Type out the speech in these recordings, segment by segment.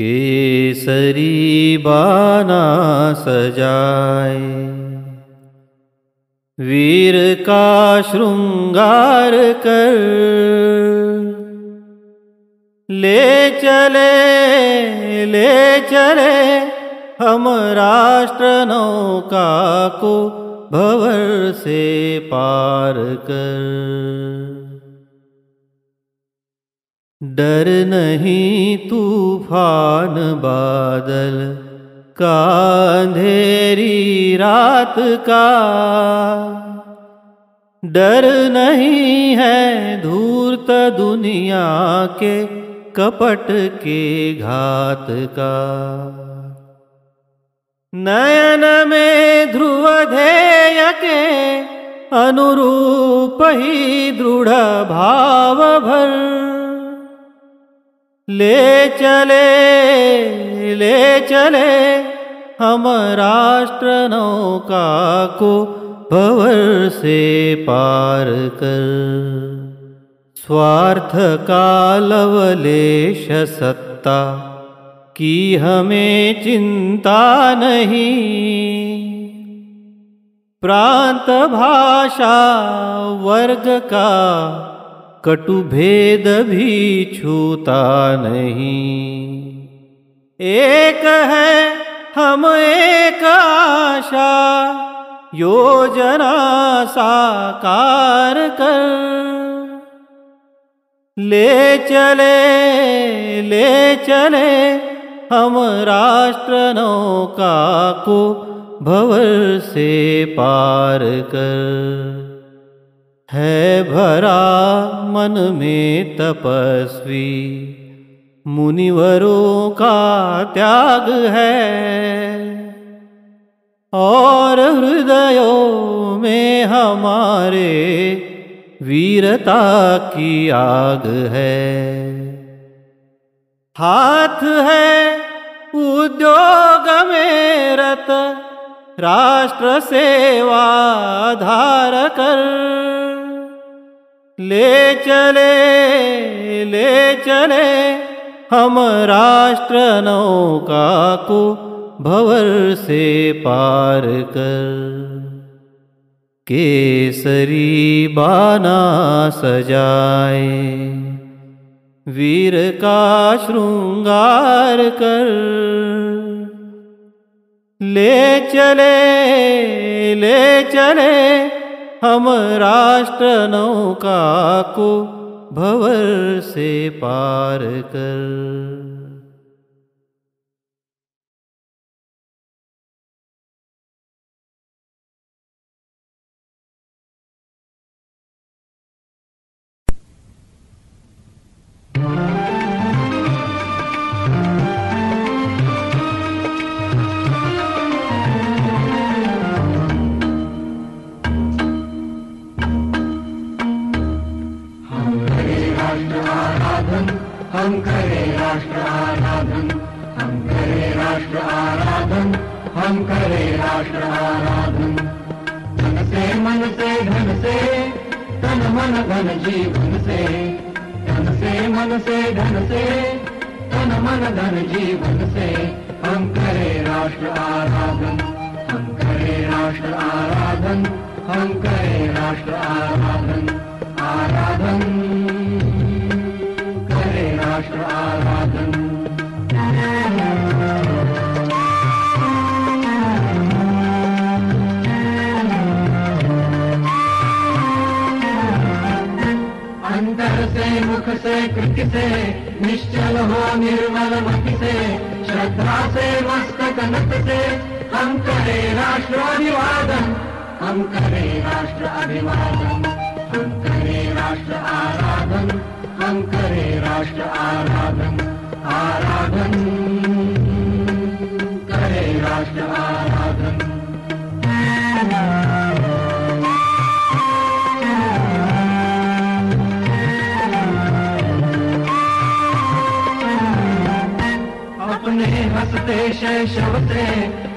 केसरी बाना सजाए। वीर का श्रृंगार कर ले चले ले चले हम राष्ट्र नौका को भवर से पार कर। डर नहीं तूफ़ान बादल का अंधेरी रात का। डर नहीं है धूर्त दुनिया के कपट के घात का। नयन में ध्रुव ध्येय के अनुरूप ही दृढ़ भाव भर। ले चले ले चले हम राष्ट्र नौका को भवर से पार कर। स्वार्थ का लवलेश सत्ता की हमें चिंता नहीं। प्रांत भाषा वर्ग का कटु भेद भी छूता नहीं। एक है हम एक आशा, योजना साकार कर। ले चले ले चले हम राष्ट्र नौका को भवर से पार कर। है भरा मन में तपस्वी। मुनिवरों का त्याग है। और हृदयों में हमारे वीरता की आग है। हाथ है उद्योग में रत राष्ट्र सेवा धार कर ले चले ले चले हम राष्ट्र नौका को भवर से पार कर। केसरी बाना सजाए, वीर का श्रृंगार कर। ले चले ले चले हम राष्ट्र नौका को भवर से पार कर। हम हम करें राष्ट्र आराधन धन से, मन से, धन से, तन मन, धन जीवन से। धन से, मन से, धन से, तन मन, धन जीवन से। हम करे राष्ट्र आराधन, हम करे राष्ट्र आराधन, हम करे राष्ट्र आराधन। आराधन, करे राष्ट्र आराधन। अंतर से मुख से कृति से, निश्चल हो निर्मल मति से, श्रद्धा से मस्तक नत से। हम करे राष्ट्र अभिवादन, हम करे राष्ट्र अभिवादन, हम करे राष्ट्र आराधन, हम करे राष्ट्र आराधन आराधन। करे राष्ट्र हँसते शैशव से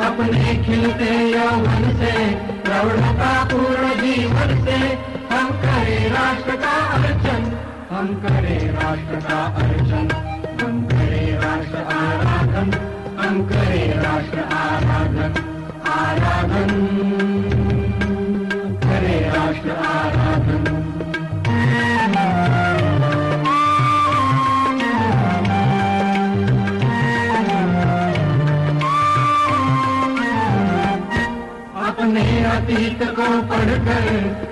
अपने खिलते यौवन से। प्रौढ़ता पूर्ण जीवन से हम करें राष्ट्र का अर्चन। हम करें राष्ट्र का अर्चन। हम करें राष्ट्र आराधन। हम करें राष्ट्र आराधन। आराधन। करें राष्ट्र आराधन अतीत को पढ़कर,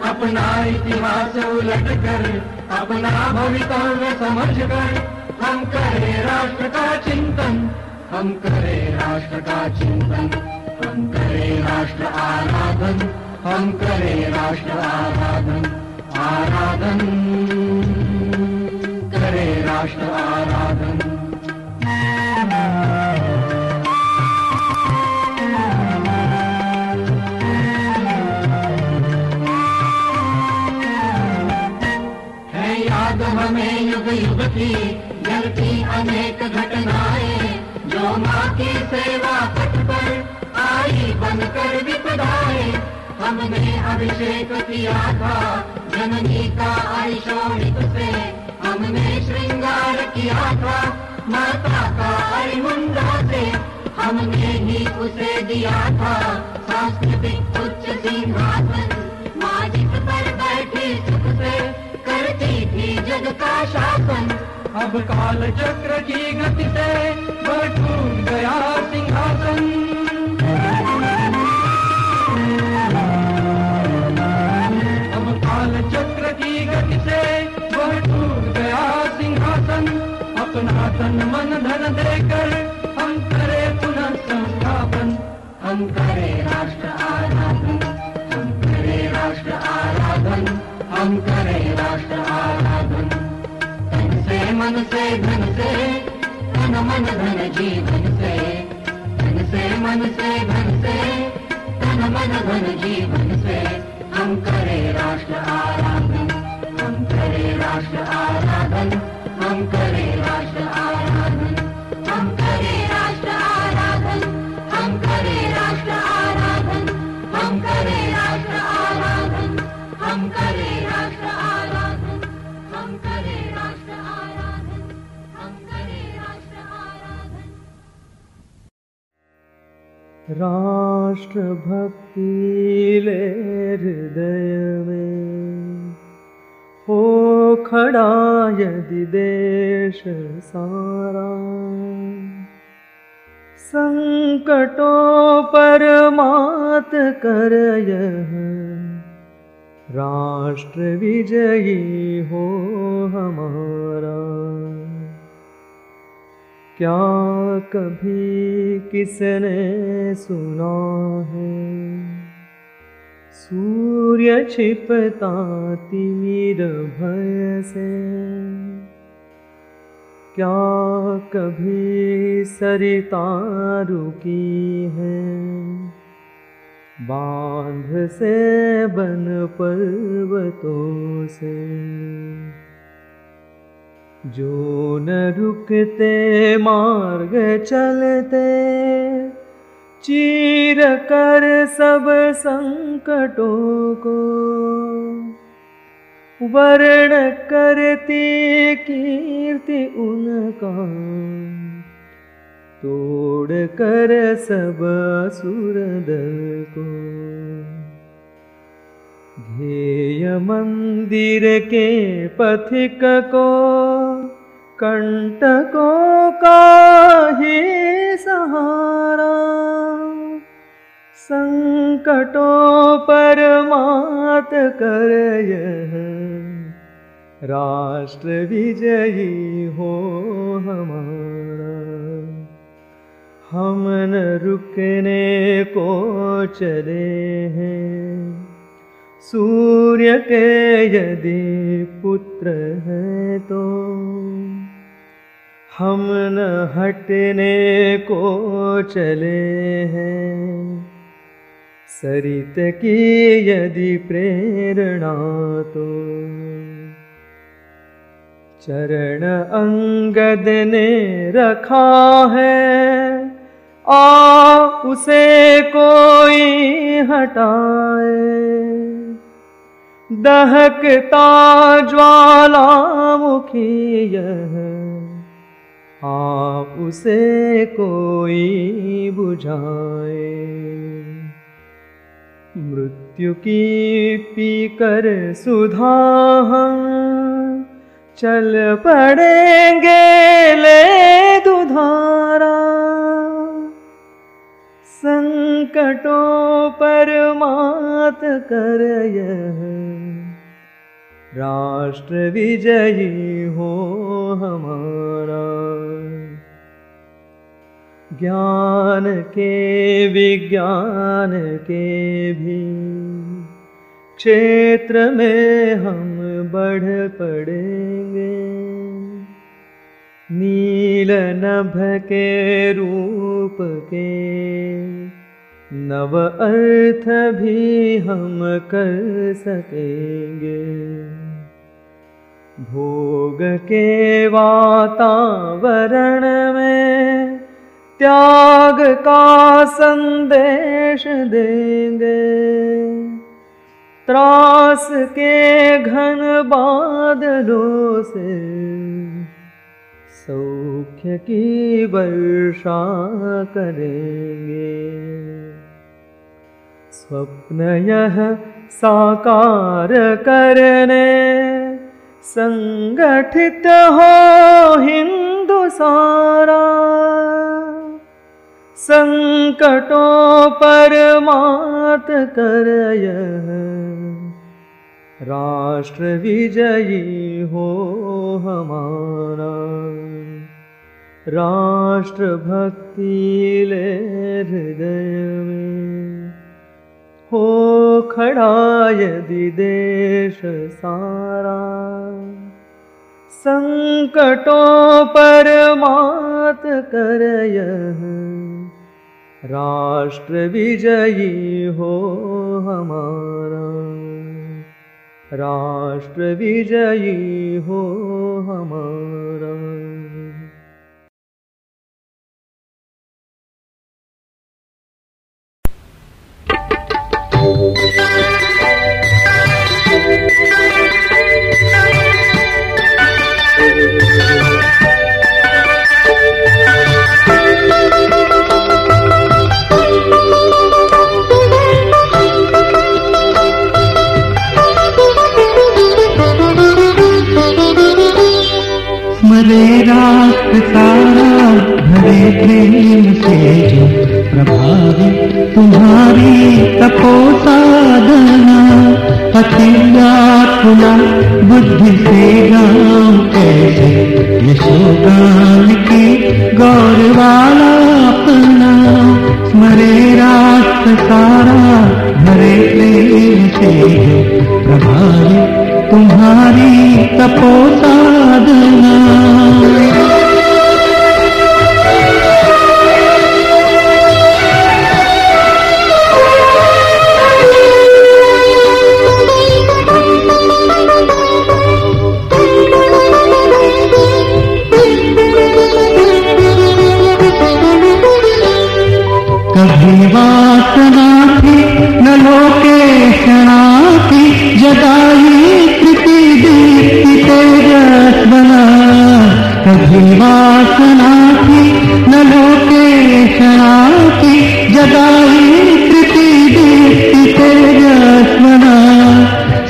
अपना इतिहास उलट कर अपना भवितव्य समझ कर हम करें राष्ट्र का चिंतन, हम करें राष्ट्र का चिंतन, हम करें राष्ट्र आराधन, हम करें राष्ट्र आराधन आराधन, करें राष्ट्र आराधन। हमें युग युग की जलती अनेक घटनाएँ, जो माँ की सेवा पथ पर आई बनकर विपदाएँ। हमने अभिषेक किया था जननी का अरिशोणित से। हमने श्रृंगार किया था माता का अरिमुंडा से। हमने ही उसे दिया था, सांस्कृतिक उच्च सिंहासन जग का शासन अब काल चक्र की गति से टूट गया सिंहासन। अब काल चक्र की गति से गया सिंहासन। अपना मन धन देकर हम करे पुनः संस्थापन। हम करे राष्ट्र आराधन। हम करे राष्ट्र आराधन। हम करे राष्ट्र आराधन। मन से धन से तन मन धन जीवन से तन से मन से धन से तन मन धन जीवन से हम करे राष्ट्र आराधन हम करे राष्ट्र आराधन हम करे राष्ट्र आराधन राष्ट्रभक्ति ले हृदय में हो खड़ा यदि देश सारा संकटों पर मात कर यह राष्ट्र विजयी हो हमारा क्या कभी किसने सुना है? सूर्य छिपता तीर भय से। क्या कभी सरिता रुकी है? बाँध से बन पर्वतों से। जो न रुकते, मार्ग चलते। चीर कर सब संकटों को। वर्ण करती कीर्ति उनका। तोड़ कर सब असुर दल को। ध्येय मंदिर के पथिक को कंटकों का ही सहारा। संकटों पर मात कर राष्ट्र विजयी हो हमारा। हम न रुकने को चले हैं। सूर्य के यदि पुत्र है तो हम न हटने को चले हैं। सरित की यदि प्रेरणा तो चरण अंगद ने रखा है, आ उसे कोई हटाए। दहकता ज्वालामुखी यह आ उसे कोई बुझाए। मृत्यु की पीकर सुधा चल पड़ेंगे ले दुधारा। संकटों पर मात कर राष्ट्र विजयी हो हमारा। ज्ञान के विज्ञान के भी क्षेत्र में हम बढ़ पड़ेंगे। नील नभ के रूप के नव अर्थ भी हम कर सकेंगे। भोग के वातावरण में त्याग का संदेश देंगे। त्रास के घन बादलों से सौख्य की वर्षा करेंगे। स्वप्न यह साकार करने संगठित हो हिंदू सारा संकटों पर मात कर यह राष्ट्र विजयी हो हमारा। राष्ट्र भक्ति ले हृदय हो खड़ा यदि देश सारा। संकटों पर मात कर यह राष्ट्र विजयी हो हमारा राष्ट्र विजयी हो हमारा तुम्हारी तपो साधना अतिव्याकुला बुद्धि से गाँव कैसे? यशोगान की गौरवाला अपना, स्मरे राष्ट्र सारा भरे प्रेम से जो प्रभावी तुम्हारी तपो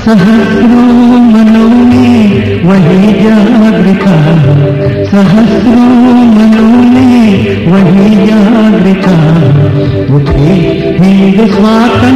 सहस्रों मनों में वही जागृता। सहस्रों मनों में वही जागृता। उठे हिंद स्वातंत्र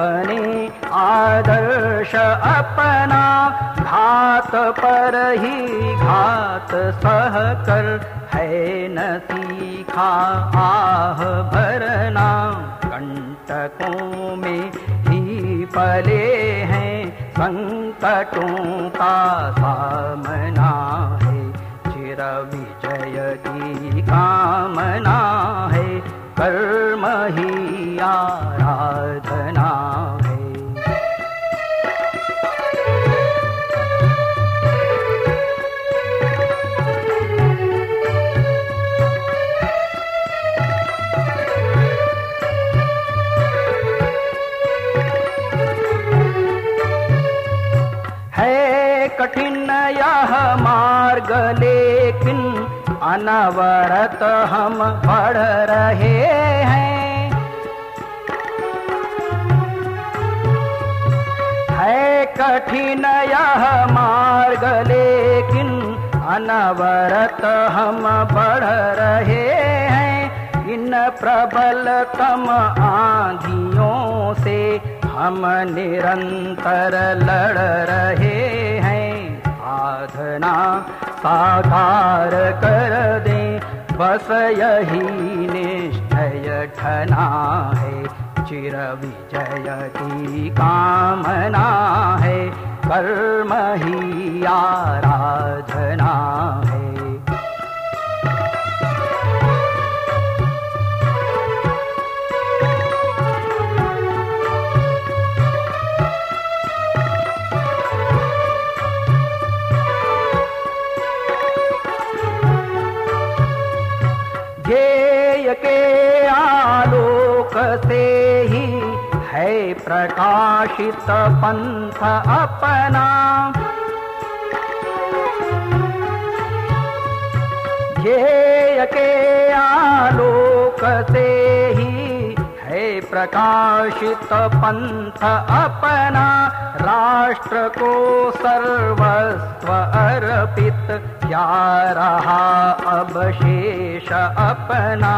बने आदर्श अपना घात पर ही घात सह कर है न सीखा आह भरना कंटकों में ही पले हैं संकटों का सामना है। चिर विजय की कामना है कर्म ही आराधना मार्ग लेकिन अनवरत हम पढ़ रहे हैं। है कठिन यह मार्ग लेकिन अनवरत हम बढ़ रहे हैं। इन प्रबलतम आंधियों से हम निरंतर लड़ रहे हैं। साधना साकार कर दे। बस यही निश्चय ठना है। चिर विजय की कामना है। कर्म ही आराधना है के आलोक से ही है प्रकाशित पंथ अपना। ये के आलोक से प्रकाशित पंथ अपना राष्ट्र को सर्वस्व अर्पित क्या रहा अब शेष अपना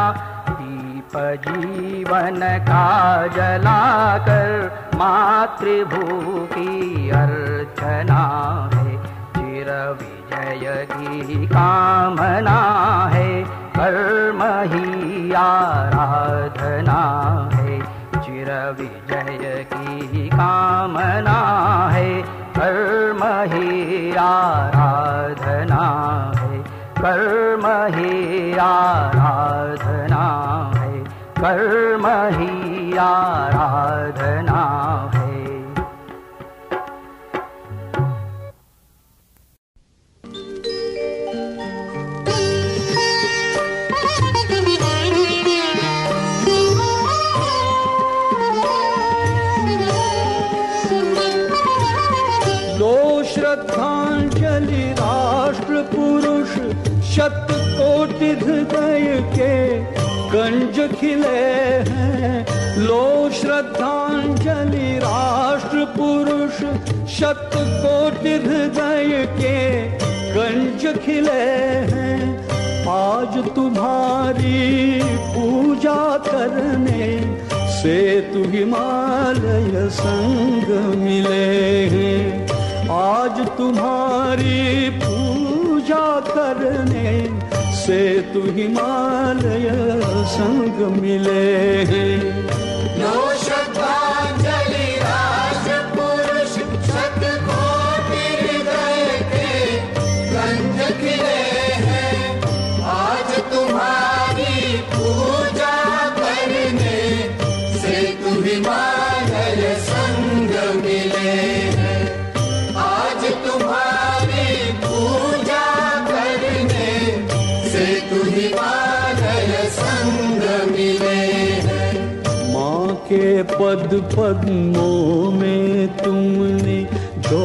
दीप जीवन का जलाकर मातृभू की अर्चना है। चिर विजय की कामना है। कर्म ही आराधना है चिर विजय की कामना है कर्म ही आराधना है कर्म ही आराधना है कर्म ही आराधना है हृदय के गंज खिले हैं। लो श्रद्धांजलि राष्ट्र पुरुष शत कोटि हृदय के गंज खिले हैं। आज तुम्हारी पूजा करने से तु हिमालय संग मिले हैं। आज तुम्हारी पूजा करने से तू हिमालय संग मिले हैं। के पद पद्मों में तुमने जो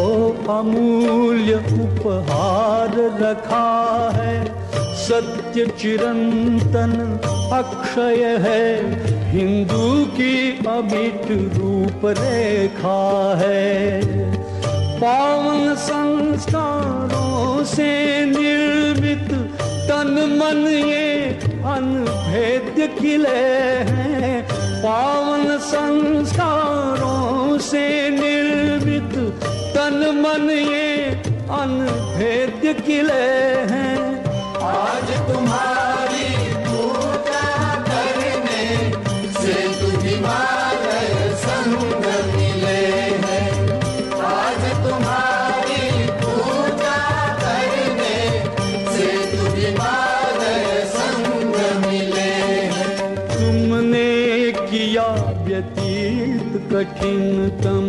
अमूल्य उपहार रखा है, सत्य चिरंतन अक्षय है, हिंदू की अमिट रूप रेखा है। पावन संस्कारों से निर्मित तन मन ये अनभेद्य किले हैं पावन संस्कारों से निर्मित तन मन ये अनभेद्य किले हैं। आज तुम्हारी कठिनतम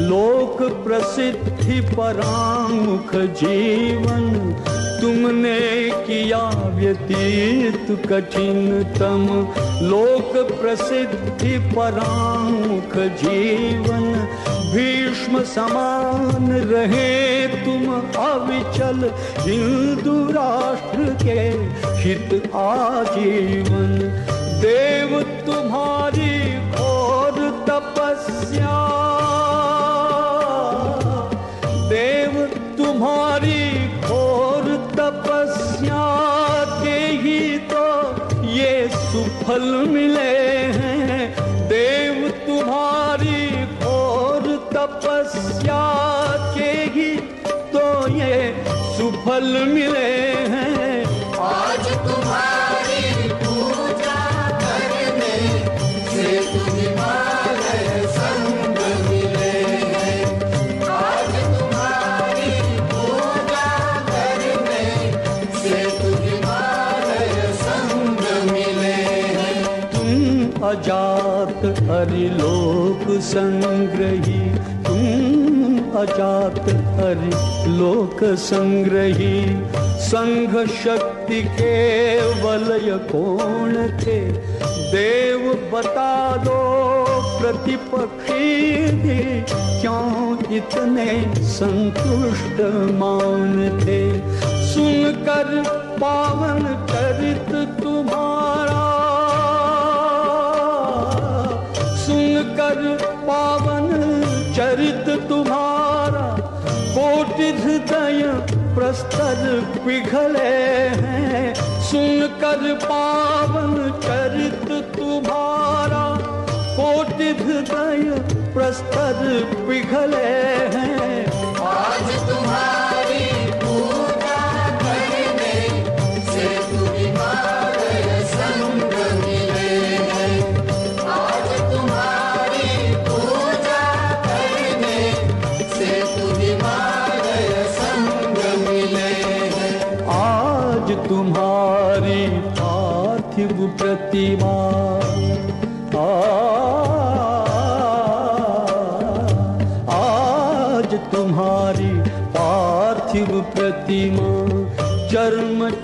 लोक प्रसिद्धि परामुख जीवन। तुमने किया व्यतीत कठिनतम लोक प्रसिद्धि परामुख जीवन। भीष्म समान रहे तुम अविचल हिंदू राष्ट्र के हित आजीवन। देव तुम्हारी सुफल मिले हैं। देव तुम्हारी और तपस्या के ही तो ये सुफल मिले अजात हरिलोक संग्रही। तुम अजात हरिलोक संग्रही। संघ शक्ति के वलय कौन थे। देव बता दो प्रतिपक्षी भी क्यों इतने संतुष्ट मान थे। सुनकर पावन करित तुम्हारा सुनकर पावन चरित तुम्हारा कोटि हृदय प्रस्तर पिघले हैं। सुनकर पावन चरित तुम्हारा कोटि हृदय प्रस्तर पिघले हैं।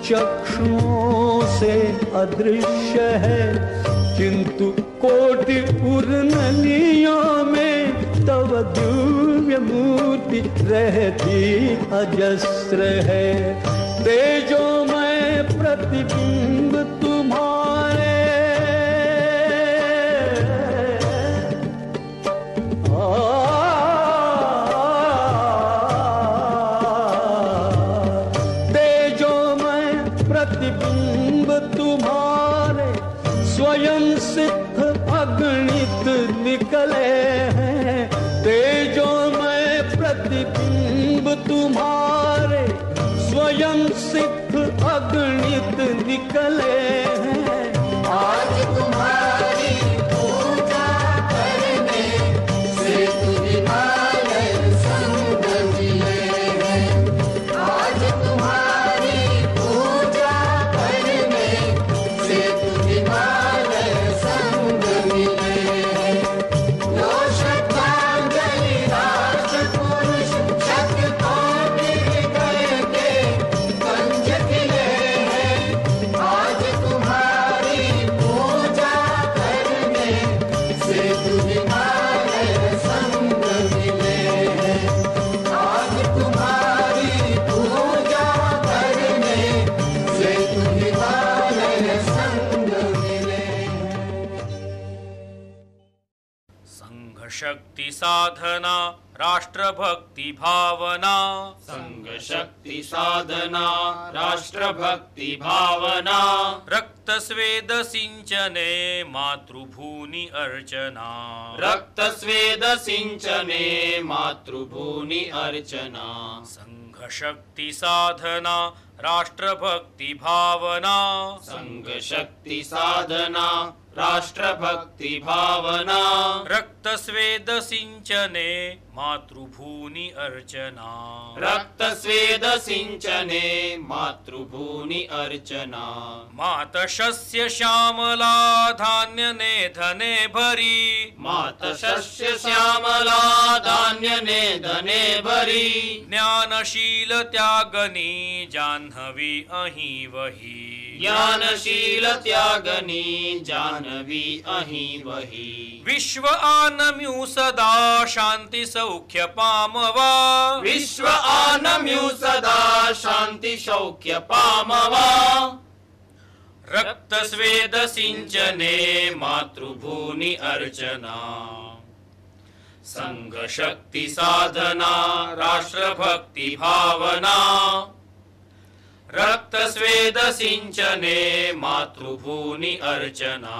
चक्षुओं से अदृश्य है। किंतु कोटि उर्नलियों में तव दिव्य मूर्ति रहती अजस्र है। तेजो में प्रतिबिंब साधना राष्ट्रभक्ति भावना। संघ शक्ति साधना राष्ट्रभक्ति भावना। रक्त स्वेद सिंचने मातृभूनि अर्चना। रक्त स्वेद सिंचने मातृभूनि अर्चना। संघ शक्ति साधना राष्ट्रभक्ति भावना। संघ शक्ति साधना राष्ट्रभक्ति भावना। रक्त स्वेद सिंचने मातृभूनि अर्चना। रक्त स्वेद सिंचने मातृभूनि अर्चना। मात शस्य श्यामला धान्य नेधने भरी। मात शस्य श्यामला धान्य ने धने भरी। ज्ञानशील त्यागनी जाह्नवी अही वही। ज्ञानशील त्यागनी जानवी अही वही। विश्व आनम्यु सदा शांति सौख्य पामवा। विश्व आनम्यु सदा शांति सौख्य पामवा। रक्त स्वेद सिंचने मातृभूनि अर्चना। संघ शक्ति साधना राष्ट्रभक्ति भावना। रक्तस्वेदसिञ्चने मातृभूनि अर्चना।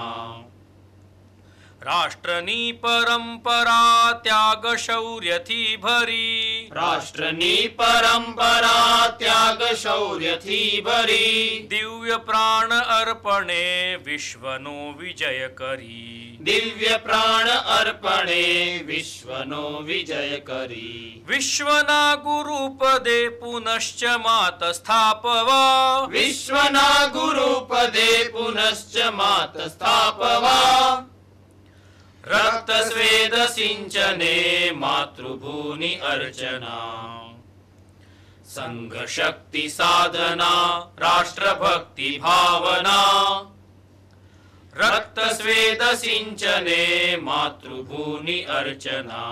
राष्ट्रनी परंपरा त्याग शौर्य थी भरी। राष्ट्रनी परंपरा त्याग शौर्य थी भरी। दिव्य प्राण अर्पणे विश्वनो विजय करी। दिव्य प्राण अर्पणे विश्वनो विजय करी। विश्वना गुरुपदे पुनश्च मात स्थापवा। विश्वना गुरुपदे पुनश्च मात स्थापवा। रक्त स्वेद सिंचने मातृभूमि अर्चना। संघ शक्ति साधना राष्ट्रभक्ति भावना रक्त स्वेद सिंचने मातृभूमि अर्चना।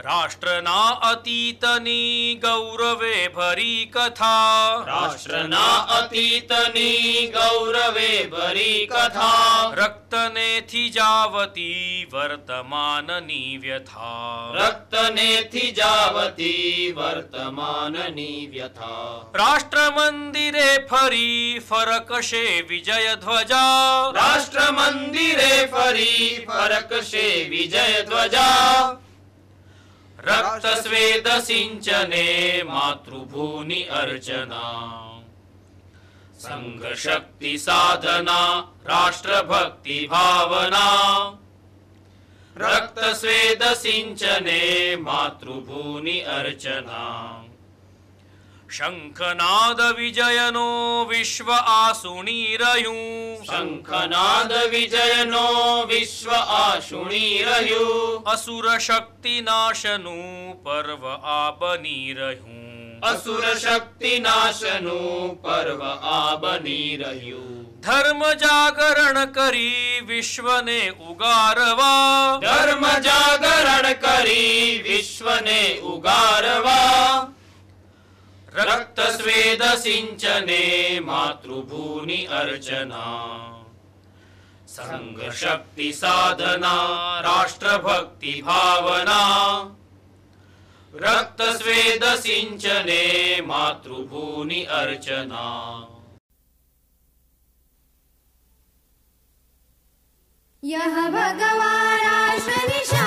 રાષ્ટ્રના અતીતની ગૌરવે ભરી કથા રાષ્ટ્રના અતીતની ગૌરવે ભરી કથા રક્તને થીજાવતી વર્તમાનની વ્યથા રક્તને થીજાવતી વર્તમાનની વ્યથા રાષ્ટ્ર મંદિરે ફરી ફરકશે વિજય ધ્વજા રાષ્ટ્ર મંદિરે ફરી ફરકશે વિજય ધ્વજા रक्त स्वेद सिंचने मातृभूमि अर्चना। संघ शक्ति साधना राष्ट्रभक्ति भावना रक्त स्वेद सिंचने मातृभूमि अर्चना। शङ्खनाद विजयनो विश्व आसुणीरयू। शङ्खनाद विजयनो विश्व आसुणीरयू। असुर शक्ति नाशनु पर्व आबनीरयू। असुर शक्ति नाशनु पर्व आबनीरयू। धर्म जागरण करी विश्व ने उगारवा। धर्म जागरण करी विश्व ने उगारवा। रक्त स्वेद सिंचने मातृभूमि अर्चना। संघ शक्ति साधना राष्ट्रभक्ति भावना रक्त स्वेद सिंचने मातृभूमि अर्चना। यः भगवाराश्वनिशा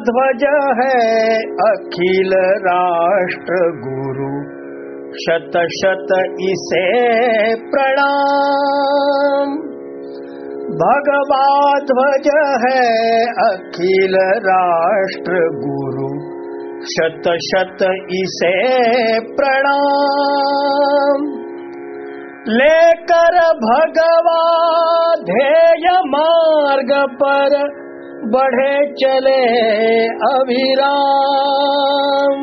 ध्वज है, अखिल राष्ट्र गुरु। शत शत इसे प्रणाम। भगवा ध्वज है, अखिल राष्ट्र गुरु। शत शत इसे प्रणाम। लेकर भगवा ध्येय मार्ग पर बढ़े चले अभिराम।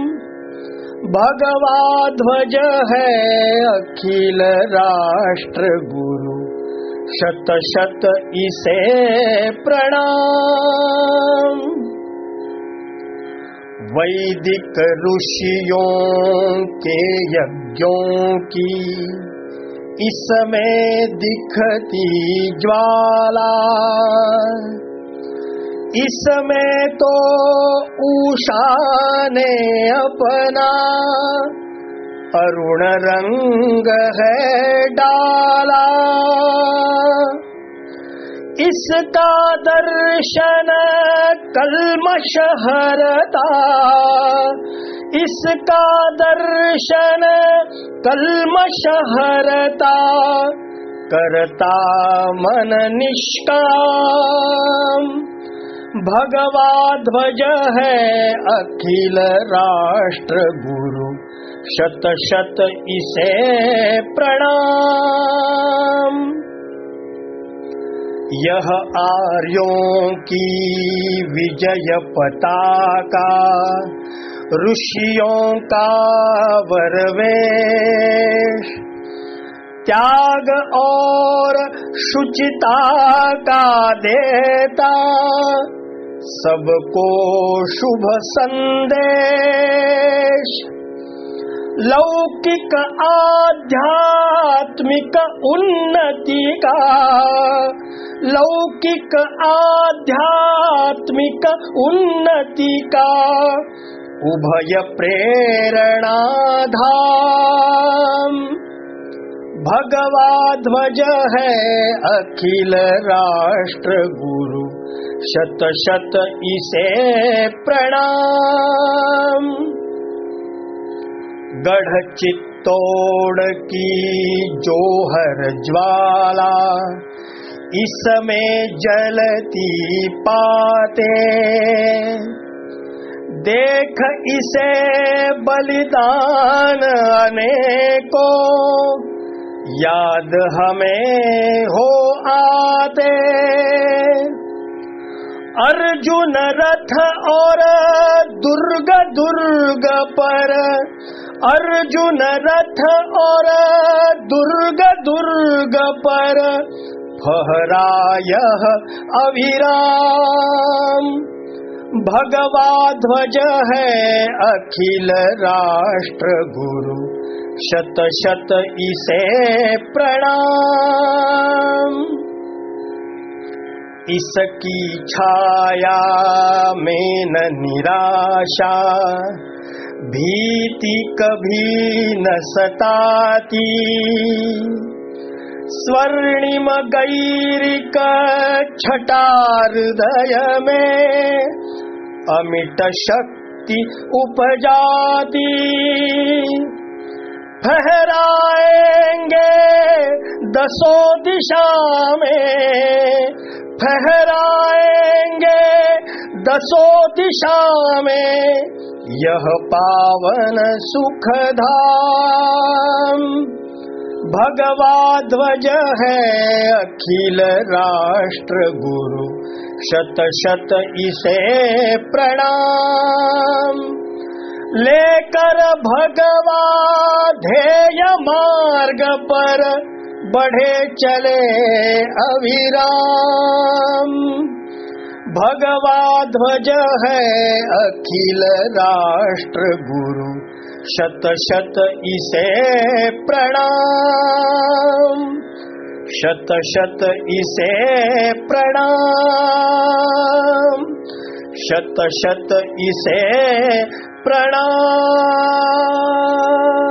भगवा ध्वज है अखिल राष्ट्र गुरु शत शत इसे प्रणाम। वैदिक ऋषियों के यज्ञों की इसमें दिखती ज्वाला। इसमें तो उषा ने अपना अरुण रंग है डाला। इसका दर्शन कलमश हरता इसका दर्शन कलमश हरता करता मन निष्काम। भगवा ध्वज है अखिल राष्ट्र गुरु। शत शत इसे प्रणाम। यह आर्यों की विजय पताका, ऋषियों का वरवेश। त्याग और शुचिता का देता सबको शुभ संदेश। लौकिक आध्यात्मिक उन्नति का। लौकिक आध्यात्मिक उन्नति का। उभय प्रेरणा धाम भगवा ध्वज है अखिल राष्ट्र गुरु। शत शत इसे प्रणाम। गढ़ चित्तौड़ की जोहर ज्वाला इसमें जलती पाते। देख इसे बलिदान अनेकों, याद हमें हो आते। अर्जुन रथ और दुर्ग दुर्ग पर। अर्जुन रथ और दुर्ग दुर्ग पर। फहराय अभिराम। भगवा ध्वज है अखिल राष्ट्र गुरु। शत शत इसे प्रणाम। इसकी छाया में न निराशा भीति कभी न सताती। स्वर्णिम गैरिक छटा हृदय में अमिट शक्ति उपजाती फहराएँगे दसों दिशा में। फहराएँगे दसों दिशा में यह पावन सुख धाम भगवा ध्वज है अखिल राष्ट्र गुरु, शत शत इसे प्रणाम। लेकर भगवा ध्येय मार्ग पर बढ़े चले अविराम भगवा ध्वज है अखिल राष्ट्र गुरु, शत शत इसे प्रणाम। शत शत इसे प्रणाम। शत शत इसे प्रणाम।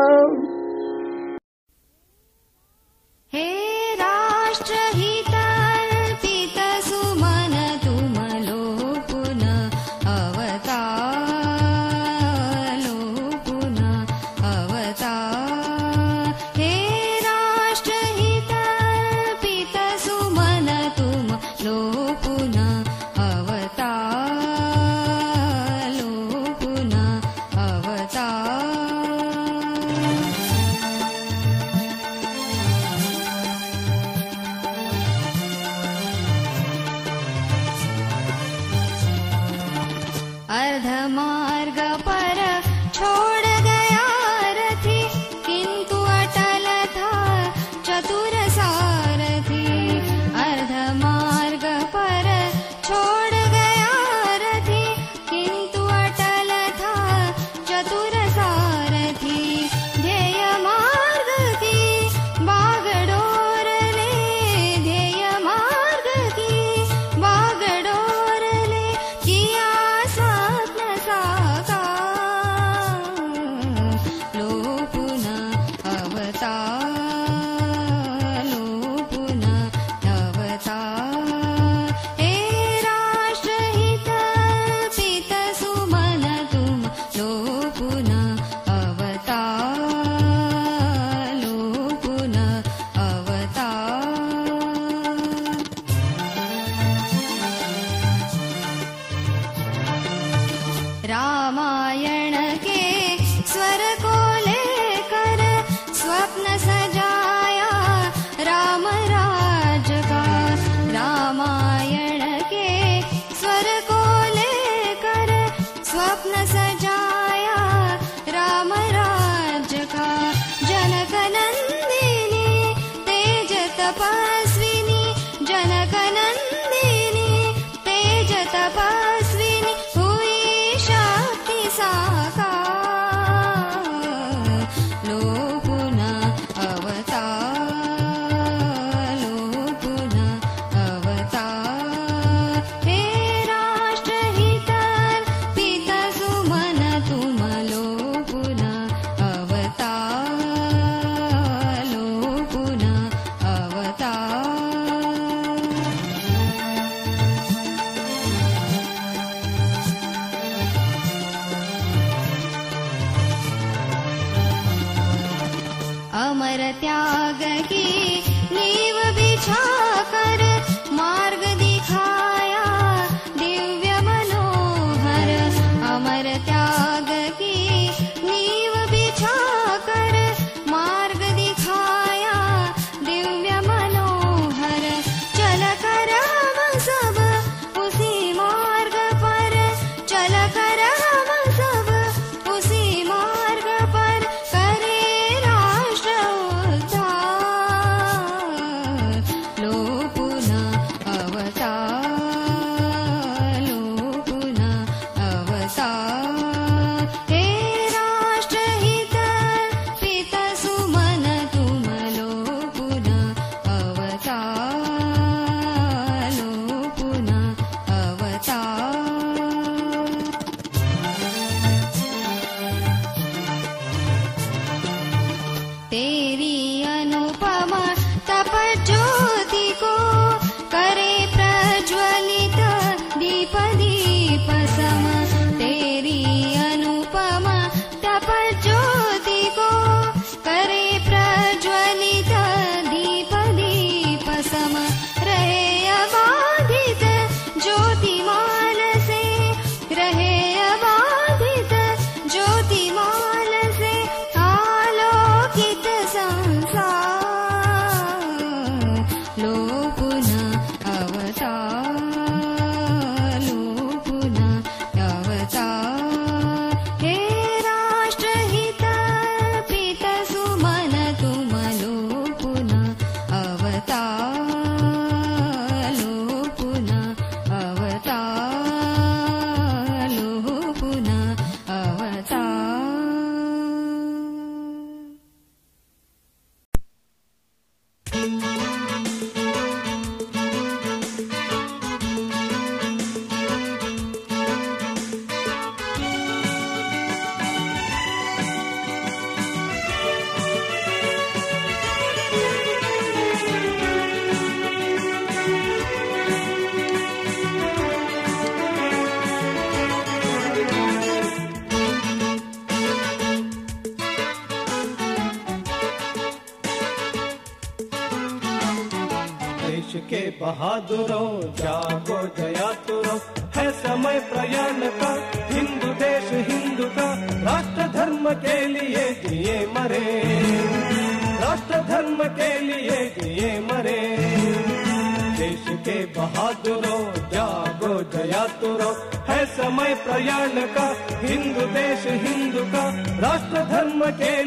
बहादुरो, जागो जया तुरो है समय प्रयाण का, हिंदू देश, हिंदू का। राष्ट्र धर्म के लिए जिए मरे। राष्ट्र धर्म के लिए जिए मरे। देश के बहादुरो, जागो जया तुरो है समय प्रयाण का, हिंदू देश, हिंदू का। राष्ट्र धर्म के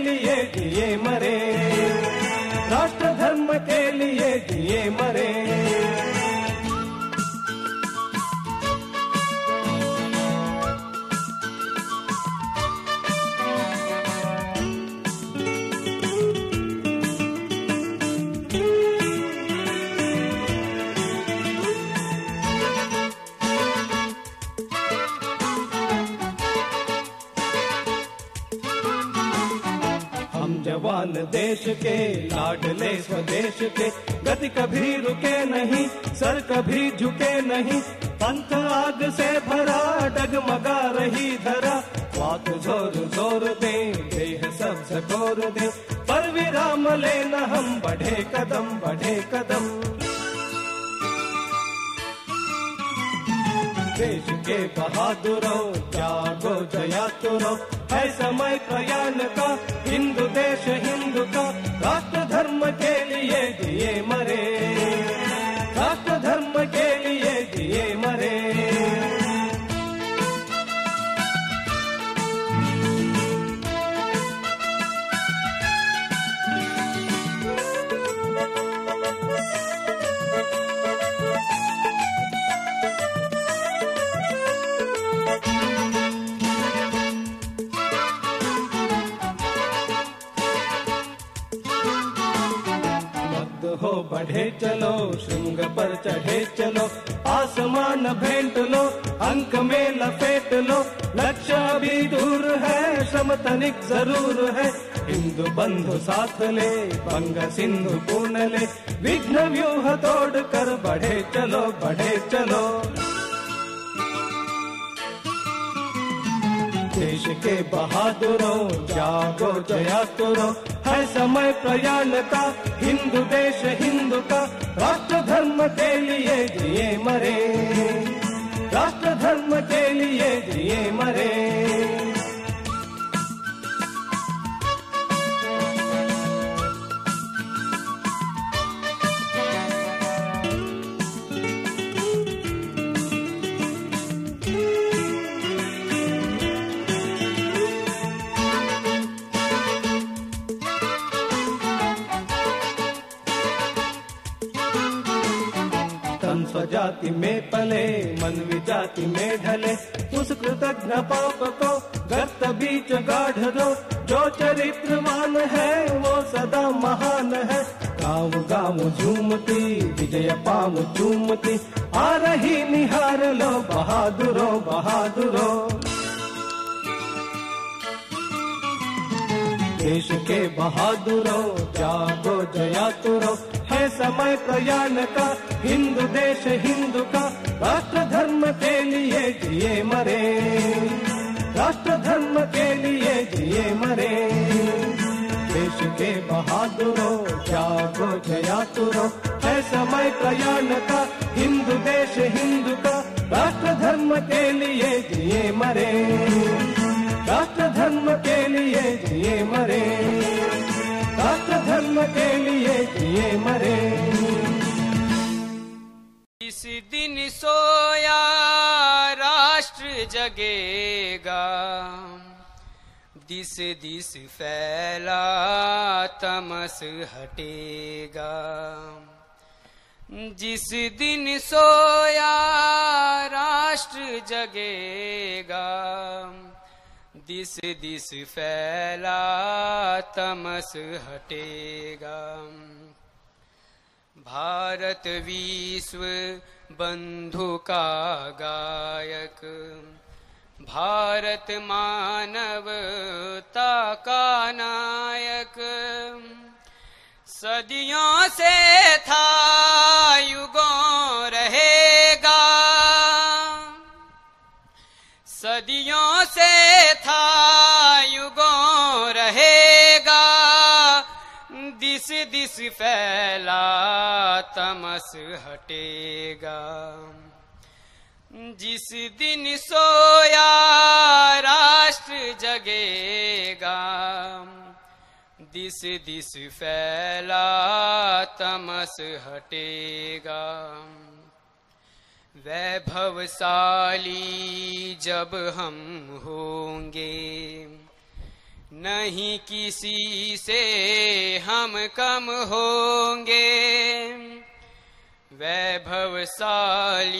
ಒಂದು ಸಾತಲೆ ಪಂಗ ಸಿಂಧು ಕೂನಲೆ राष्ट्र धर्म के लिए जिए मरे। देश के बहादुरों जागो जया तुरो है समय प्रयाण का। हिंदू देश, हिंदू का राष्ट्र धर्म के लिए जिए मरे। राष्ट्र धर्म के लिए जिए मरे। राष्ट्र धर्म के लिए जिए मरे। इस दिन सोया जगेगा। दिस दिस फैला, तमस हटेगा। जिस दिन सोया, राष्ट्र जगेगा। दिस दिस फैला, तमस हटेगा। भारत विश्व बंधु का गायक। भारत मानवता का नायक। सदियों से था युगों रहेगा। सदियों से था युगों रहेगा। दिस दिस फैला तमस हटेगा जिस दिन सोया राष्ट्र जगेगा, दिस दिस फैला तमस हटेगा। वैभवशाली जब हम होंगे, नहीं किसी से हम कम होंगे। वैभवशाली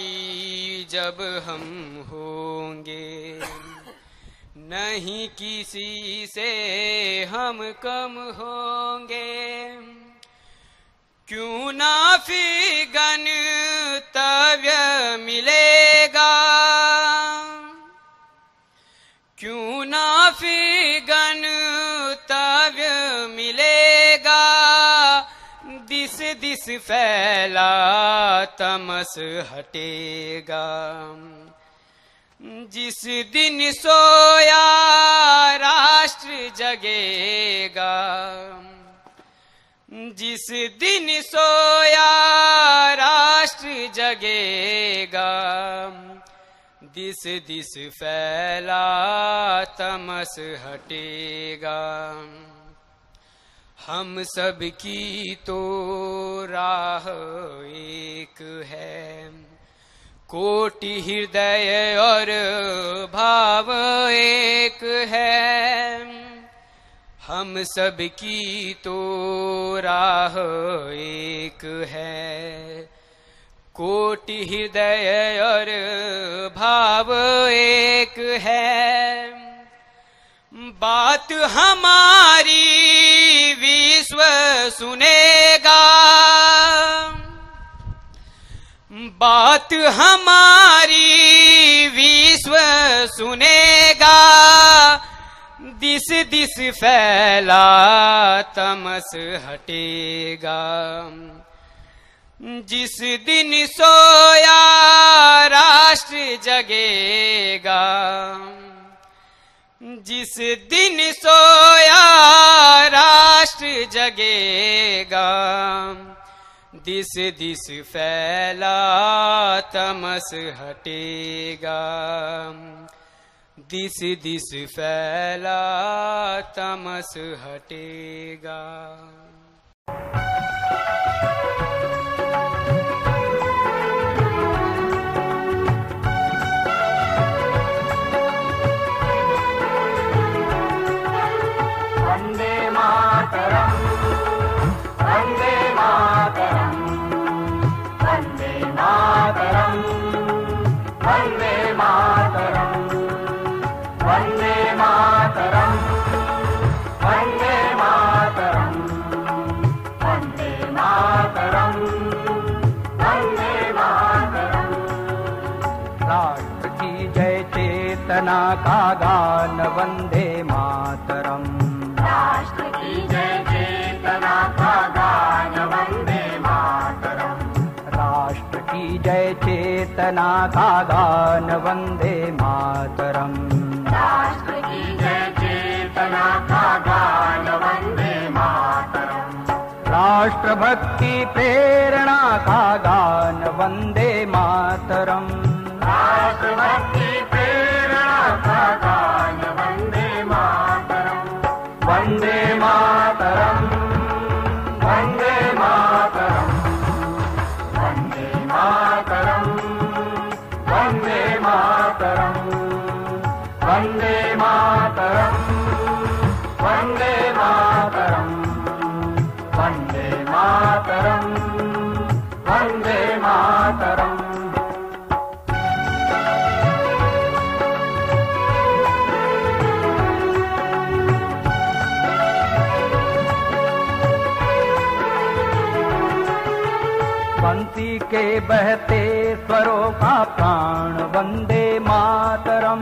जब हम होंगे। नहीं किसी से हम कम होंगे। क्यों ना फिर गणतव्य मिलेगा? दिस फैला तमस हटेगा? जिस दिन सोया राष्ट्र जगेगा। जिस दिन सोया राष्ट्र जगेगा। दिस दिस फैला तमस हटेगा। हम सब की तो राह एक है। कोटि हृदय और भाव एक है। हम सब की तो राह एक है। कोटि हृदय और भाव एक है। बात हमारी विश्व सुनेगा। बात हमारी विश्व सुनेगा। दिस दिस फैला तमस हटेगा। जिस दिन सोया राष्ट्र जगेगा। जिस दिन सोया राष्ट्र जगेगा, दिस दिस फैला तमस हटेगा। दिस दिस फैला तमस हटेगा। बहते स्वरों का प्राण वंदे मातरम।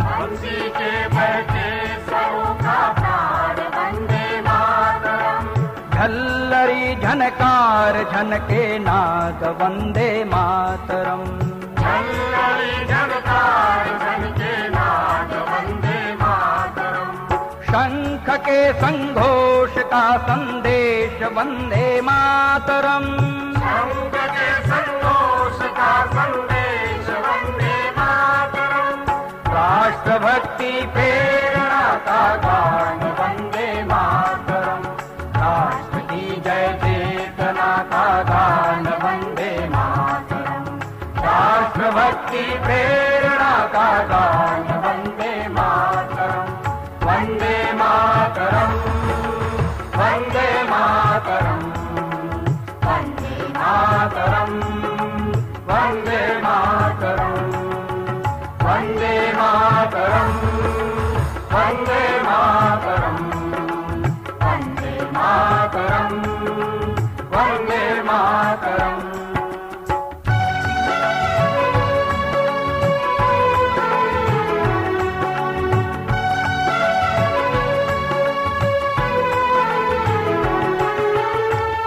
बंसी के बहते स्वरों का प्राण वन्दे मातरम्। झल्लरी झनकार झनके नाद वंदे मातरम। झल्लरी झनकार झनके नाद वन्दे मातरम्। शंख के संघोष का संदेश वंदे मातरम। शंख के संतोष राष्ट्रभक्ति प्रेरणा का गान वंदे मातरम। राष्ट्र की जय चेतना का गान वंदे मातरम। राष्ट्रभक्ति प्रेरणा का गान वन्दे मातरम्। वन्दे मातरम्। वन्दे मातरम्।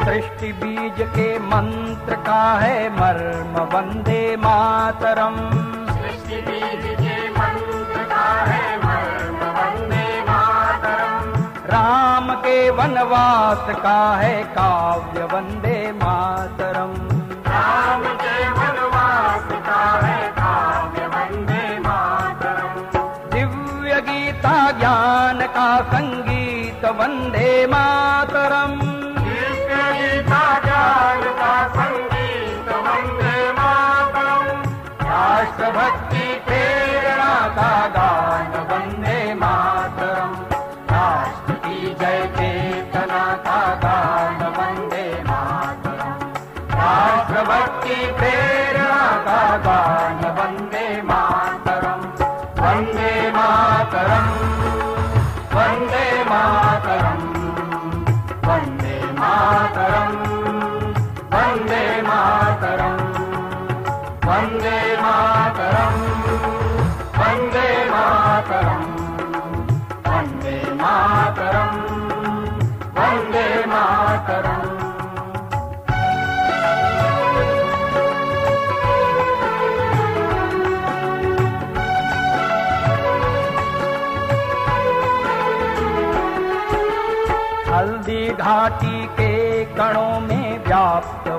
सृष्टि बीज के मंत्र का है मर्म। वन्दे मातरम् वनवास का है काव्य वन्दे मातरम्। राम के वनवास का है काव्य वन्दे मातरम्। दिव्य गीता ज्ञान का संगीत वन्दे मातरम्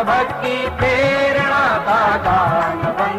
राष्ट्रभक्ति प्रेरणा का गान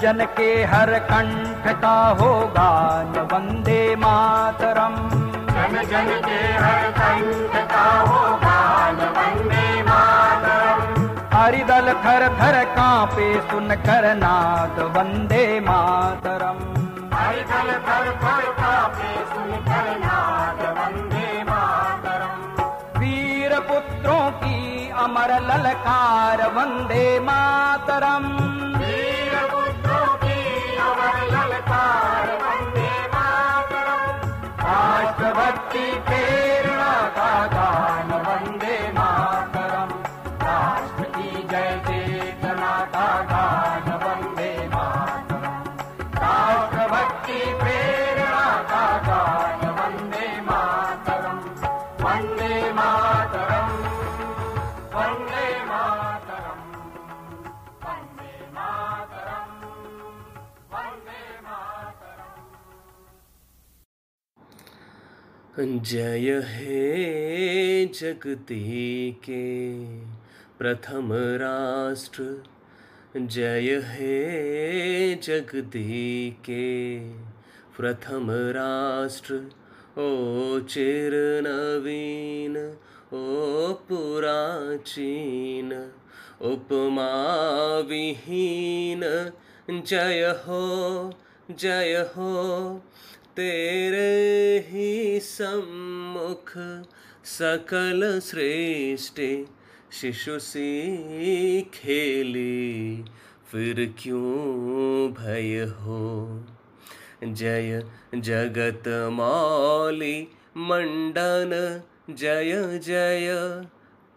जन के हर कंठ का हो गान वंदे मातरम। जन जन के हर कंठ का हो गान वंदे मातरम। हरिदल थर थर कांपे सुन कर नाद वंदे मातरम। हरिदल थर थर कांपे सुन कर नाद वंदे मातरम। वीर पुत्रों की अमर ललकार वंदे मातरम भक्ति प्रेरणा दाता जय हे जगती के प्रथम राष्ट्र। जय हे जगती के प्रथम राष्ट्र। ओ चिर नवीन, ओ पुराचीन, उपमा विहीन। जय हो जय हो तेरे ही सम्मुख सकल श्रेष्ठ शिशु सी खेली, फिर क्यों भय हो? जय जगत मौली मंडन, जय जय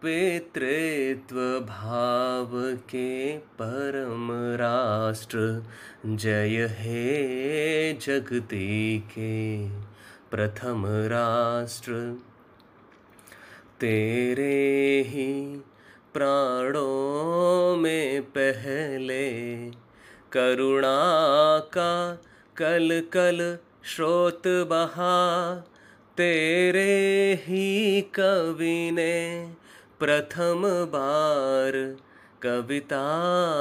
पितृत्व भाव के परम राष्ट्र, जय हे जगती के प्रथम राष्ट्र। तेरे ही प्राणों में पहले करुणा का कल कल स्रोत बहा, तेरे ही कवि ने प्रथम बार कविता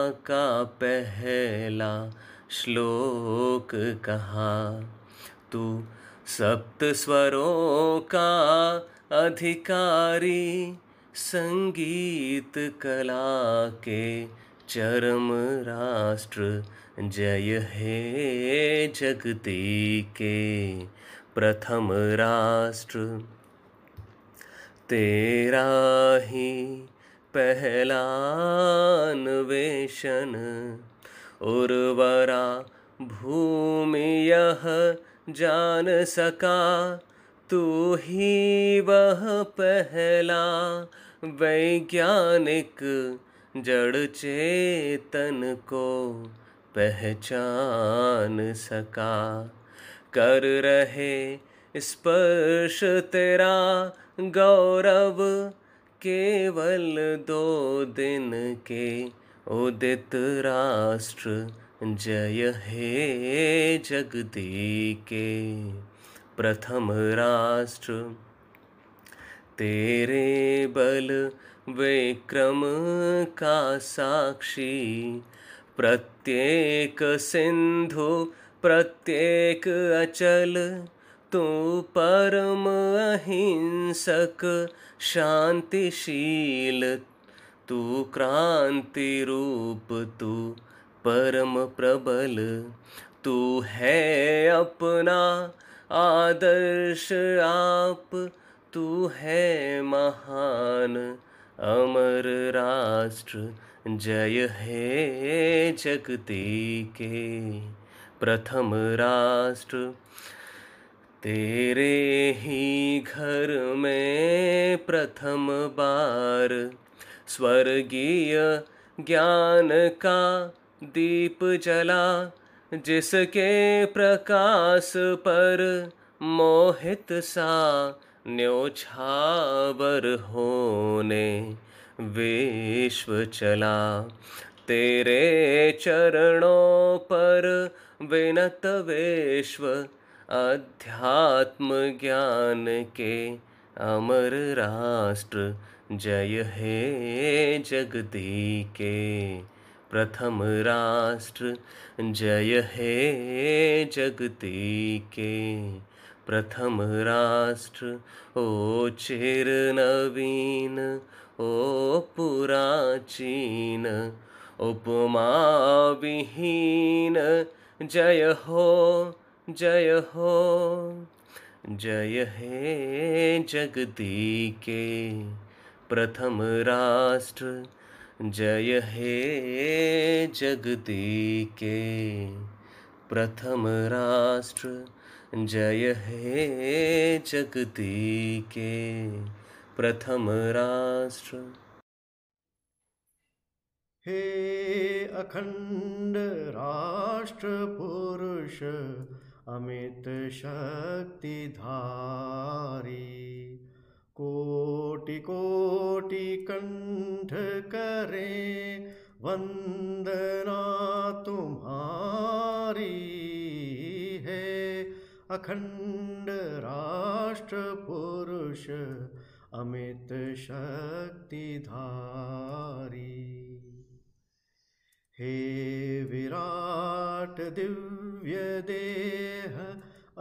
का पहला श्लोक कहा। तू सप्त स्वरों का अधिकारी, संगीत कला के चरम राष्ट्र, जय हे जगती के प्रथम राष्ट्र। तेरा ही पहला उर्वरा भूमि यह जान सका। तू ही वह पहला वैज्ञानिक जड़ चेतन को पहचान सका। कर रहे स्पर्श तेरा गौरव केवल दो दिन के उदित राष्ट्र जय हे जगदी के प्रथम राष्ट्र, तेरे बल विक्रम का साक्षी, प्रत्येक सिंधु, प्रत्येक अचल तू परम अहिंसक, शांतिशील। तू क्रांति रूप, तू परम प्रबल। तू है अपना आदर्श आप, तू है महान अमर राष्ट्र। जय हे जगती के प्रथम राष्ट्र। तेरे ही घर में प्रथम बार स्वर्गीय ज्ञान का दीप जला, जिसके प्रकाश पर मोहित सा न्योछावर होने विश्व चला। तेरे चरणों पर विनत विश्व अध्यात्म ज्ञान के अमर राष्ट्र, जय हे जगती के प्रथम राष्ट्र, जय हे जगती के प्रथम राष्ट्र, ओ चिर नवीन, ओ पुराचीन। उपमा विहीन, जय हो जय हो, जय हे जगती के प्रथम राष्ट्र, जय हे जगती के प्रथम राष्ट्र, जय हे जगती के प्रथम राष्ट्र। हे अखंड राष्ट्र पुरुष अमित शक्तिधारी। कोटि कोटि कंठ करे वंदना तुम्हारी है। अखंड राष्ट्र पुरुष अमित शक्तिधारी। हे विराट दिव्य देह,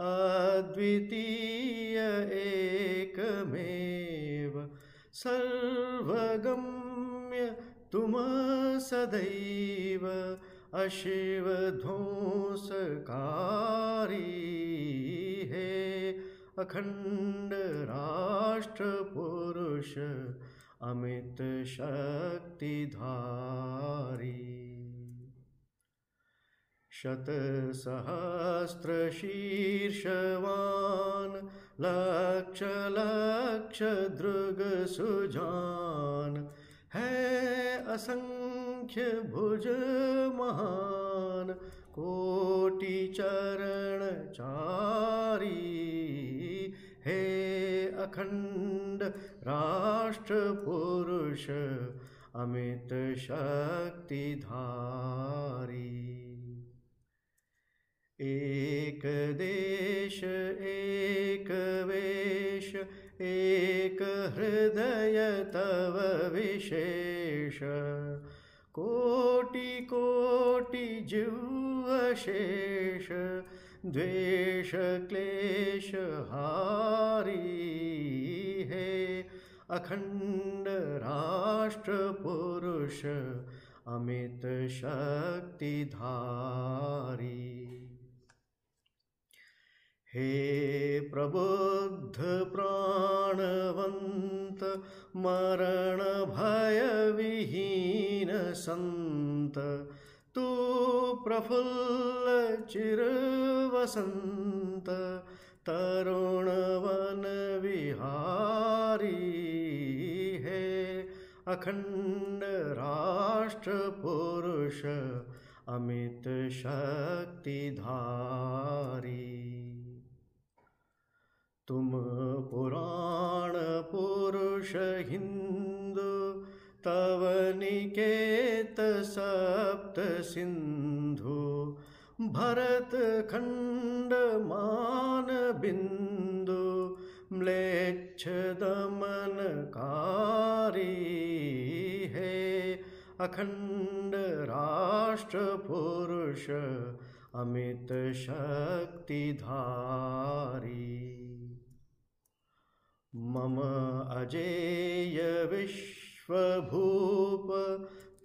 अद्वितीय एकमेव, सर्वगम्य तुम सदैव अशिव ध्वंसकारी हे अखंड राष्ट्र पुरुष अमित शक्तिधारी। शतसहस्रशीर्षवान् सुजान। है असंख्य भुज महान, कोटि चरण चारी। हे अखंड राष्ट्र पुरुष अमित शक्तिधारी। एकदेश एकवेश एकहृदय तव विशेष। कोटिकोटिजिह्वशेष कोटिजुवशेष हारी हे। अखण्डराष्ट्रपुरुष अमितशक्तिधारी हे प्रबुद्धप्राणवन्त मरणभयविहीन सन्त तु प्रफुल्लचिरवसन्त तरुणवनविहारी हे अखण्डराष्ट्रपुरुष अमितशक्तिधारी। तुम पुराण पुरुष हिन्दु तव निकेत सप्त सिन्धु भरतखण्डमानबिन्दु म्लेच्छदमनकारी हे। अखण्ड राष्ट्रपुरुष अमित शक्तिधारी। मम अजेय विश्वभूप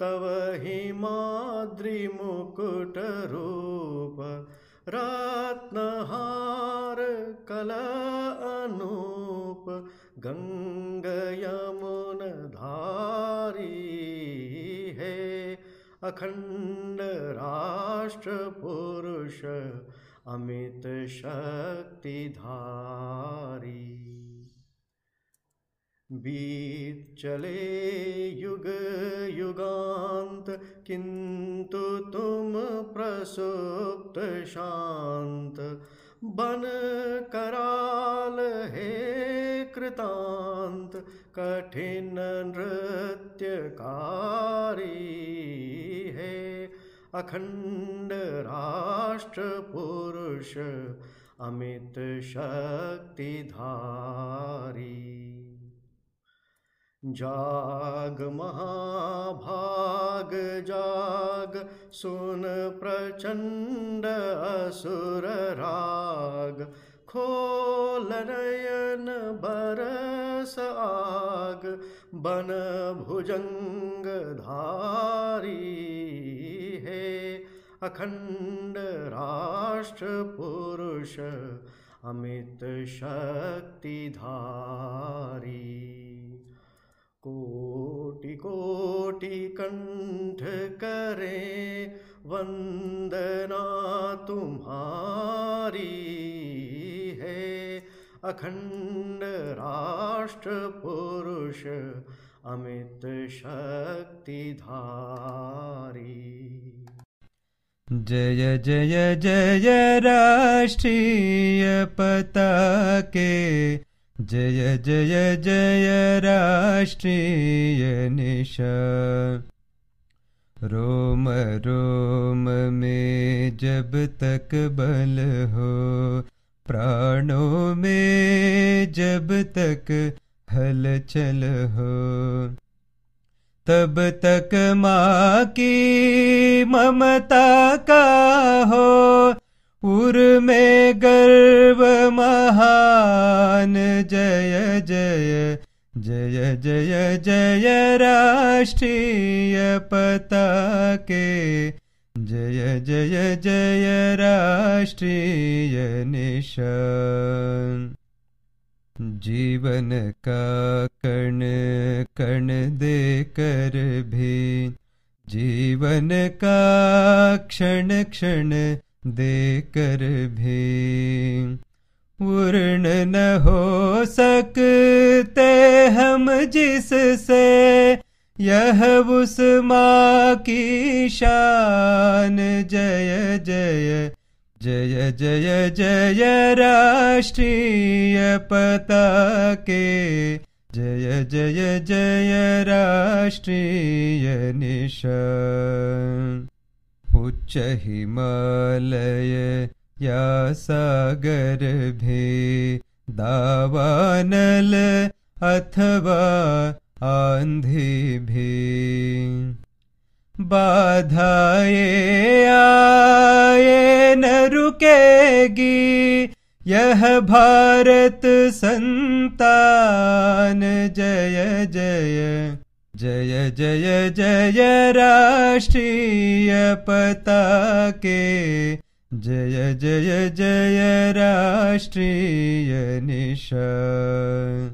तव हिमाद्रिमुकुटरूप रत्नहार कला अनूप गङ्गयमुनधारी हे। अखण्ड राष्ट्र पुरुष अमित शक्तिधारी बीत चले युग युगांत, किंतु तुम प्रसुप्त शांत। बन कराल हे कृतांत, कठिन नृत्यकारी हे। अखंड राष्ट्र पुरुष अमित शक्तिधारी। जाग महाभाग, जाग सुन प्रचंड असुर राग। खोल नयन बरस आग, बन भुजंग धारी है। अखंड राष्ट्र पुरुष, अमित शक्तिधारी कोटि कोटि कंठ करे वंदना तुम्हारी है। अखंड राष्ट्र पुरुष अमित शक्तिधारी जय जय जय राष्ट्रीय पताके जय जय जय राष्ट्रीय निशा। रोम रोम में जब तक बल हो, प्राणों में जब तक हलचल हो, तब तक माँ की ममता का हो उर में गर्व महान, जय जय जय जय जय राष्ट्रीय पताके। जय जय जय राष्ट्रीय निशान। जीवन का कण कण दे कर भी, जीवन का क्षण क्षण दे कर भी पूर्ण न हो सकते हम जिससे, यह उस माँ की शान। जय जय जय जय जय राष्ट्रीय पताके। जय जय जय राष्ट्रीय निशान। उच्च हिमालय या सागर दावानल अथवा भी बाधाए आए न रुकेगी यह भारत संतान। जय जय जय जय जय राष्ट्रीय पताके। जय जय जय राष्ट्रीय निशान।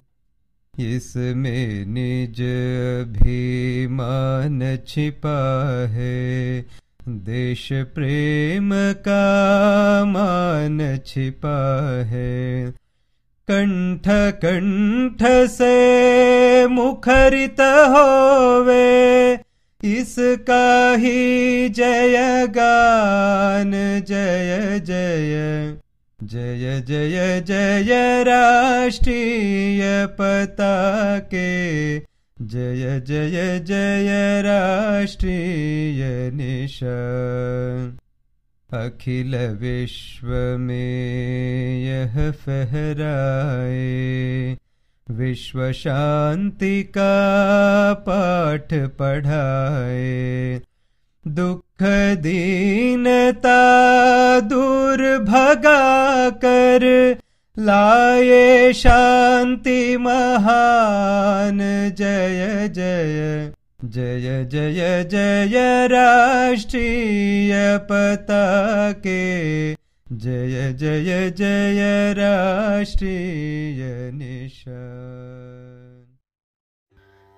इसमें निज अभिमान छिपा है देश प्रेम का मान छिपा है कंठ कंठ से मुखरित होवे, इसका ही जय गान, जय जय जय जय जय राष्ट्रीय पताके, जय जय जय राष्ट्रीय निशान। अखिल विश्व में यह फहराए। विश्व शांति का पाठ पढ़ाए। दुख दीनता दूर भगा कर लाए शांति महान जय जय। जय जय जय राष्ट्रीय पताके। जय जय जय राष्ट्रीय निशान।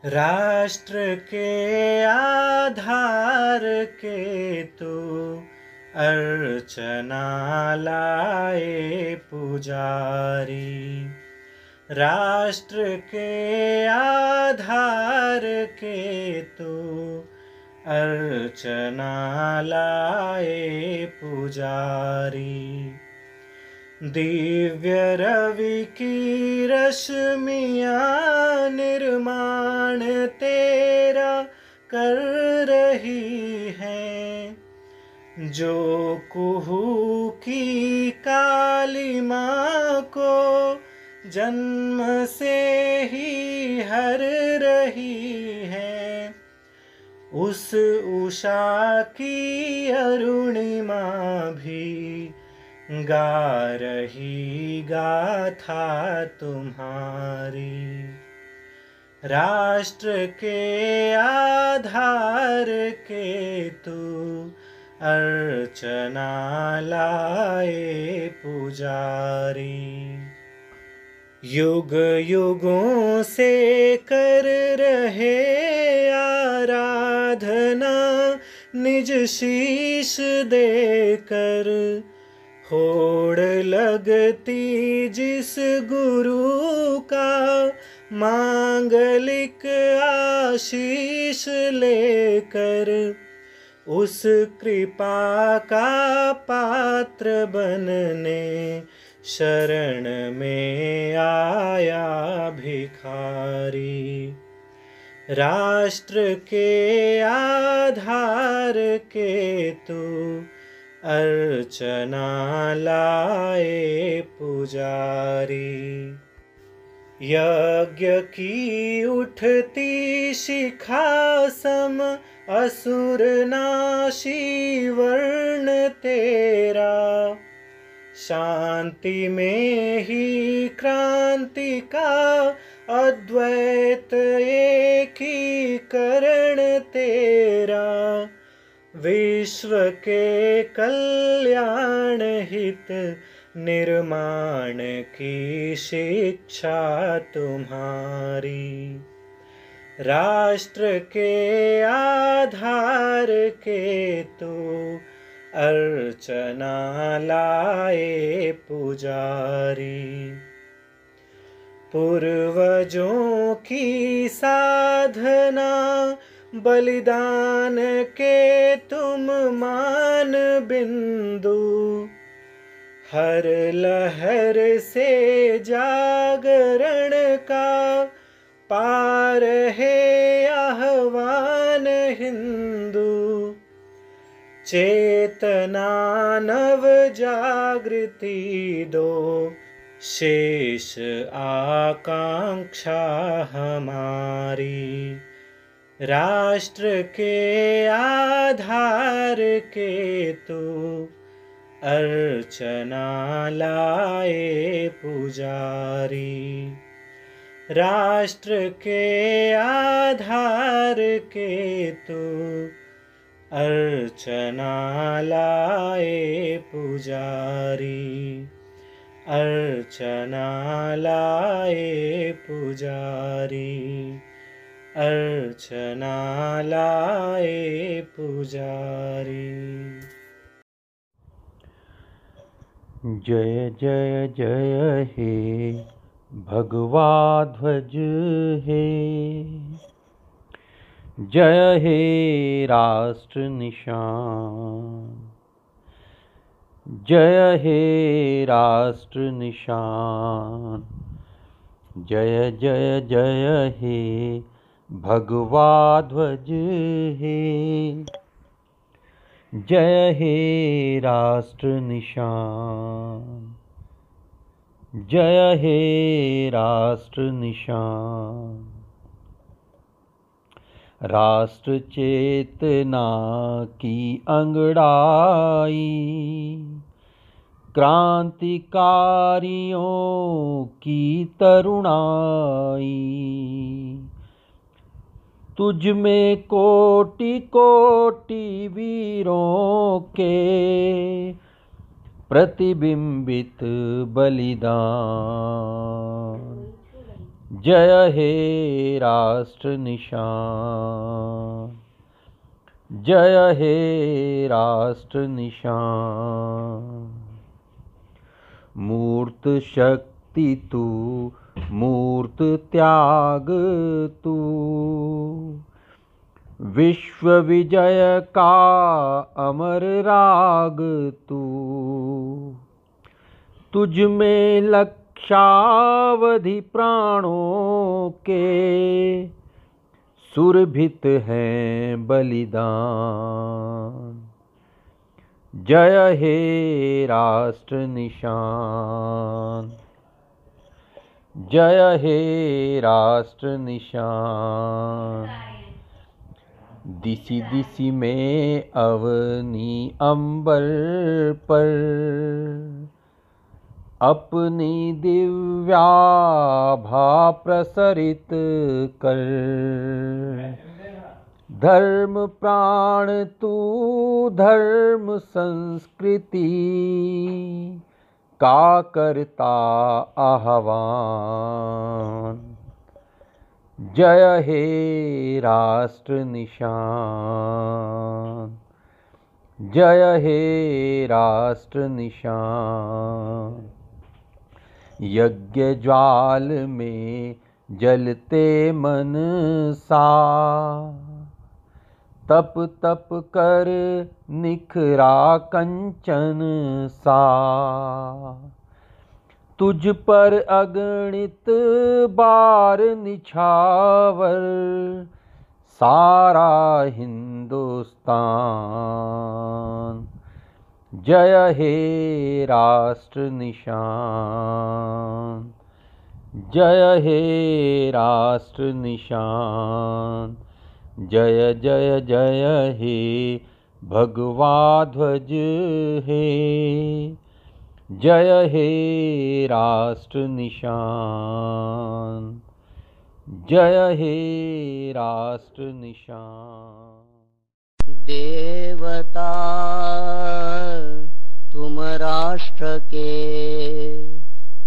राष्ट्र के आधार के तू अर्चना लाए पुजारी। राष्ट्र के आधार के तू अर्चना लाए पुजारी। दिव्य रवि की रश्मिया निर्माण तेरा कर रही है। जो कुहू की काली माँ को जन्म से ही हर रही है। उस उषा की अरुणिमा भी गा रही गाथा तुम्हारी। राष्ट्र के आधार के तू अर्चना लाए पुजारी। युग युगों से कर रहे आराधना निज शीश देकर। होड़ लगती जिस गुरु का मांगलिक आशीष लेकर। उस कृपा का पात्र बनने शरण में आया भिखारी। राष्ट्र के आधार के तू अर्चना लाए पुजारी। यज्ञ की उठती शिखा सम, असुर नाशी वर्ण तेरा। शांति में ही क्रांति का अद्वैत एकीकरण तेरा। विश्व के कल्याण हित निर्माण की शिक्षा तुम्हारी। राष्ट्र के आधार के तू अर्चना लाए पुजारी। पूर्वजों की साधना, बलिदान के तुम मान बिंदु। हर लहर से जागरण का पार है आह्वान हिंदू। चेतना नव जागृति दो। शेष आकांक्षा हमारी। राष्ट्र के आधार के तू अर्चना लाए पुजारी। राष्ट्र के आधार के तू अर्चना लाए पुजारी। अर्चना लाए पुजारी। अर्चना लाए पुजारी। जय जय जय हे भगवा ध्वज हे जय हे राष्ट्र निशान जय हे राष्ट्र निशान जय जय जय हे भगवा ध्वज हे। जय हे राष्ट्र निशान जय हे राष्ट्र निशान राष्ट्र चेतना की अंगड़ाई। क्रांतिकारियों की तरुणाई। तुझ में कोटि कोटि वीरों के प्रतिबिंबित बलिदान। जय हे राष्ट्र निशान। जय हे राष्ट्र निशान। मूर्त शक्ति तू, मूर्त त्याग तू। विश्व विजय का अमर राग तू। तुझ में लक्षावधि प्राणों के सुरभित हैं बलिदान। जय हे राष्ट्र निशान। जय हे राष्ट्र निशान। दिसी दिसी में अवनी अंबर पर अपनी दिव्याभा प्रसरित कर। धर्म प्राण, तू धर्म संस्कृति, का करता आह्वान। जय हे राष्ट्र निशान। जय हे राष्ट्र निशान। यज्ञ ज्वाल में जलते मन सा। तप तप कर निखरा कंचन सा। तुझ पर अगणित बार निछावर, सारा हिंदुस्तान। जय हे राष्ट्र निशान। जय हे राष्ट्र निशान। जय जय जय हे भगवा ध्वज हे। जय हे राष्ट्र निशान। जय हे राष्ट्र निशान। देवता तुम राष्ट्र के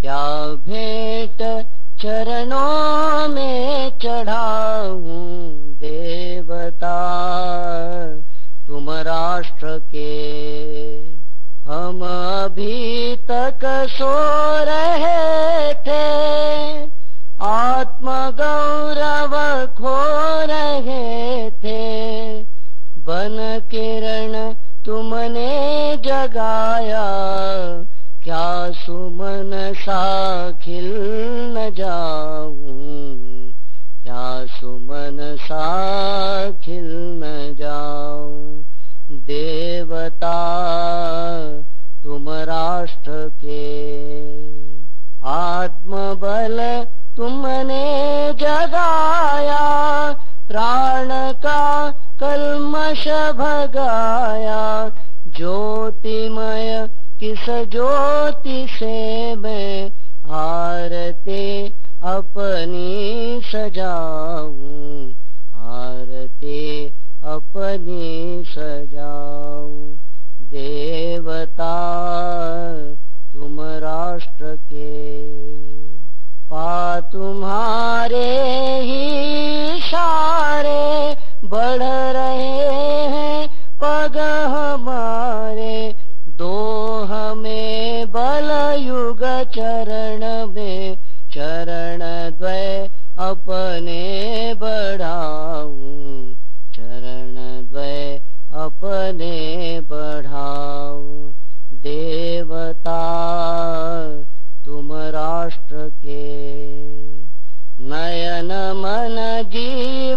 क्या भेंट चरणों में चढ़ाऊं देवता? तुम राष्ट्र के हम अभी तक सो रहे जगाया क्या सुमन सा खिल न जाऊँ? क्या सुमन सा खिल न जाऊँ? देवता, तुम राष्ट्र के। आत्मबल तुमने जगाया। प्राण का कलमश भगाया। ज्योतिमय, किस ज्योति से मैं आरते अपनी सजाऊं? आरते अपनी सजाऊं। देवता, तुम राष्ट्र के, पा तुम्हारे ही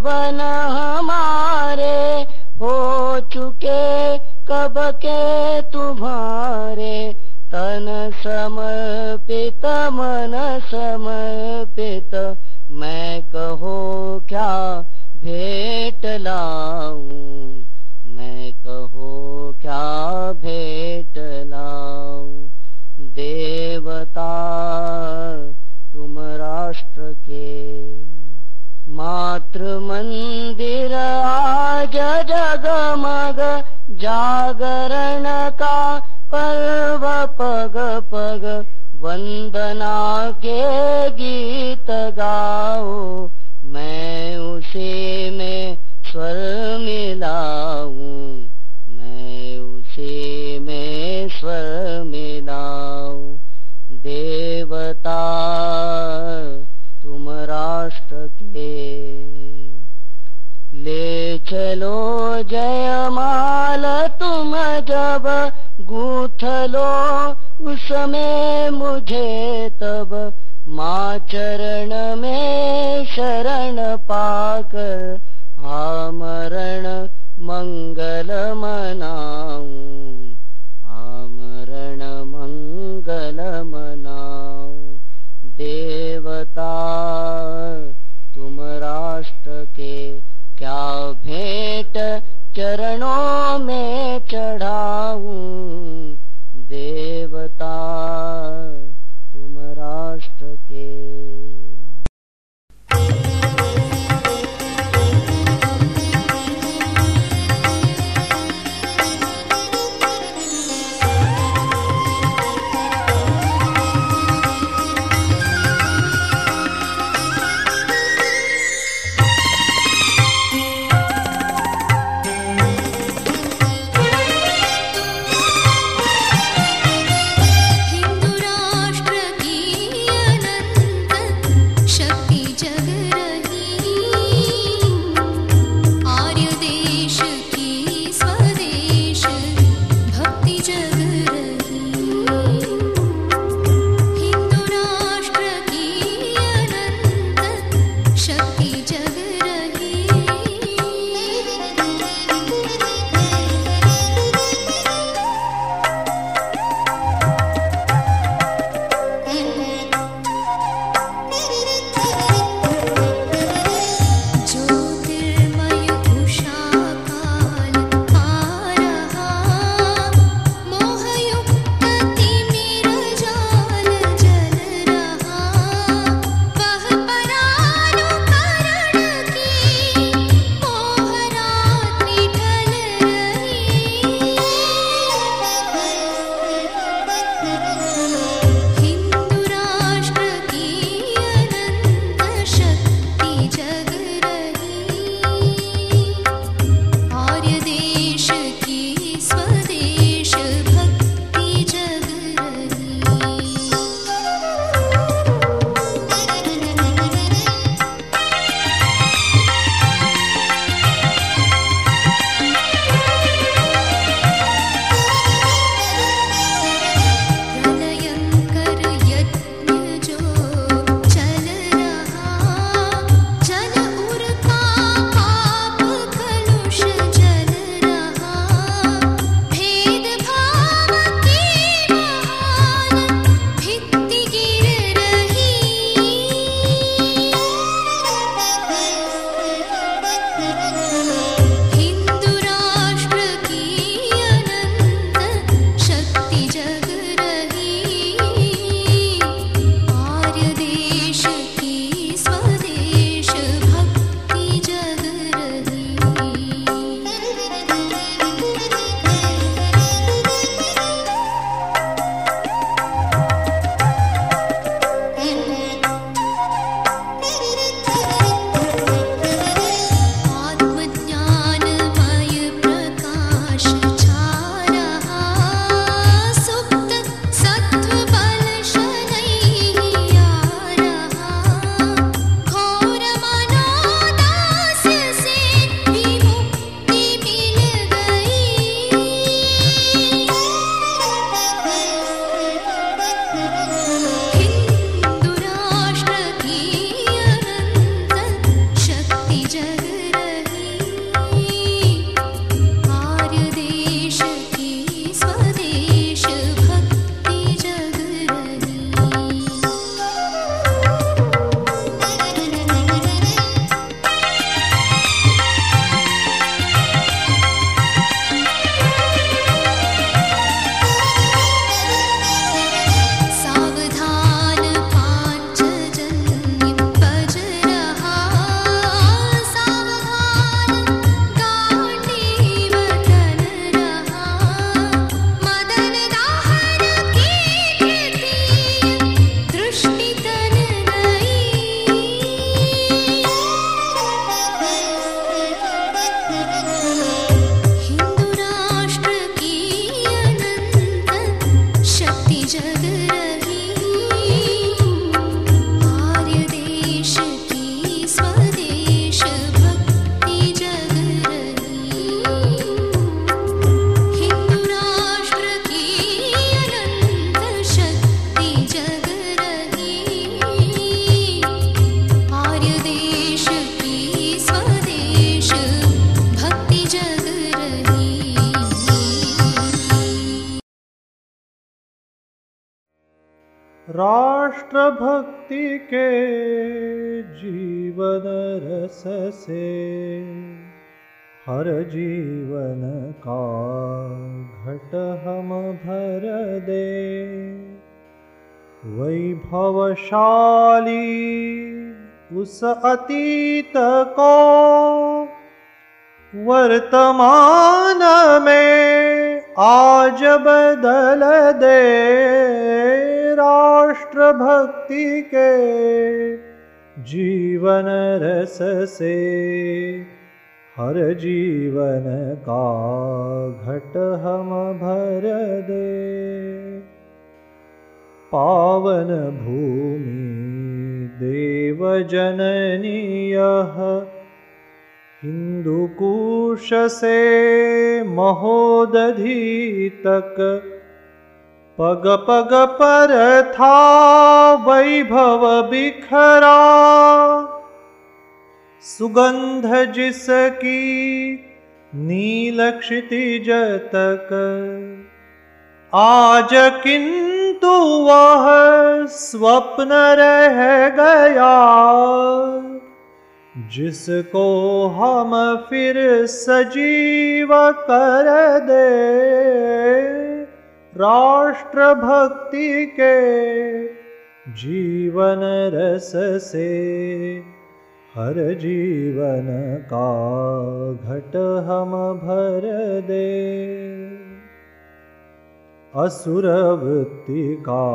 जीवन हमारे हो चुके कब के तुम्हारे? तन समर्पित मन समर्पित मैं कहो क्या मातृ मंदिर आज जगमग जागरण का पर्व पग पग वंदना के गीत गाओ। मैं उसे में स्वर मिलाऊं। मैं उसे में स्वर मिलाऊं। देवता चलो जय माल तुम जब गूथ लो उसमें मुझे तब माँ चरण में शरण पाकर आमरण मंगल के जीवन रस से हर जीवन का घट हम भर दे। पावन भूमि देव जननी यह हिंदुकुश से महोदधि तक पग पग पर था वैभव बिखरा। सुगंध जिसकी नील क्षितिज तक आज किंतु वह स्वप्न रह गया। जिसको हम फिर सजीव कर दे। राष्ट्र भक्ति के जीवन रस से हर जीवन का घट हम भर दे। असुरवृत्ति का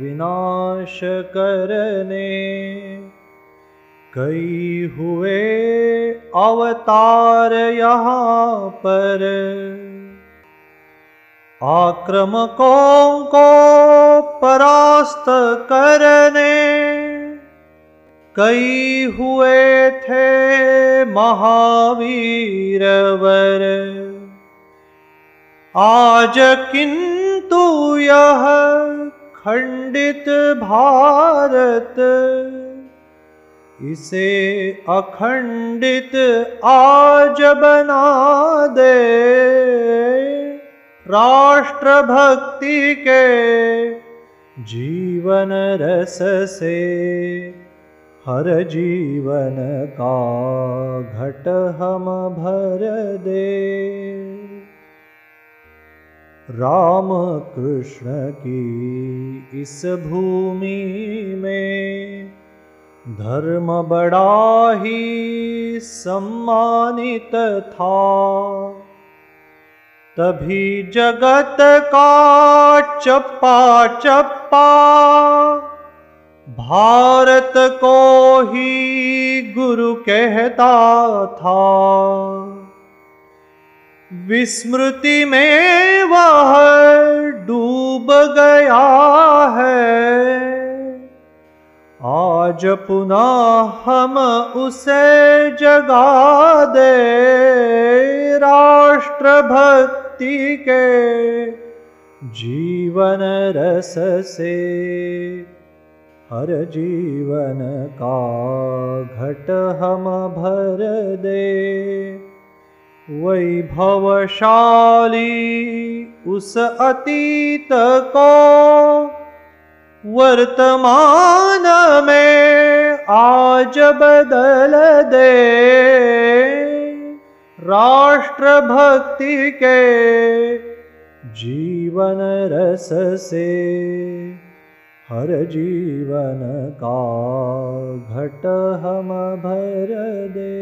विनाश करने कई हुए अवतार यहाँ पर आक्रमकों को परास्त करने। कई हुए थे महावीर वर। आज किंतु यह खंडित भारत। इसे अखंडित आज बना दे। राष्ट्र भक्ति के जीवन रस से हर जीवन का घट हम भर दे राम कृष्ण की इस भूमि में धर्म बड़ा ही सम्मानित था तभी जगत का चप्पा चप्पा, भारत को ही गुरु कहता था। विस्मृति में वह डूब गया है। आज पुनः हम उसे जगा दे राष्ट्र भक्ति के जीवन रस से। हर जीवन का घट हम भर दे। वैभवशाली उस अतीत को वर्तमान में आज बदल दे। राष्ट्र भक्ति के जीवन रस से हर जीवन का घट हम भर दे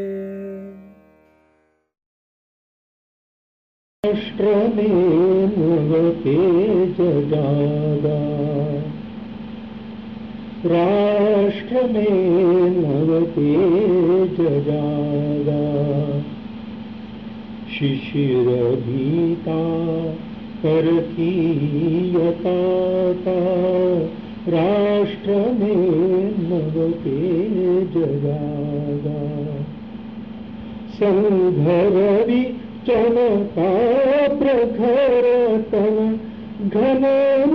राष्ट्र में नवते जगादा राष्ट्र में नवते जगादा शिशिर भीता करती राष्ट्र में नव नवते जगादा संघरवी चमका प्रखर तन घन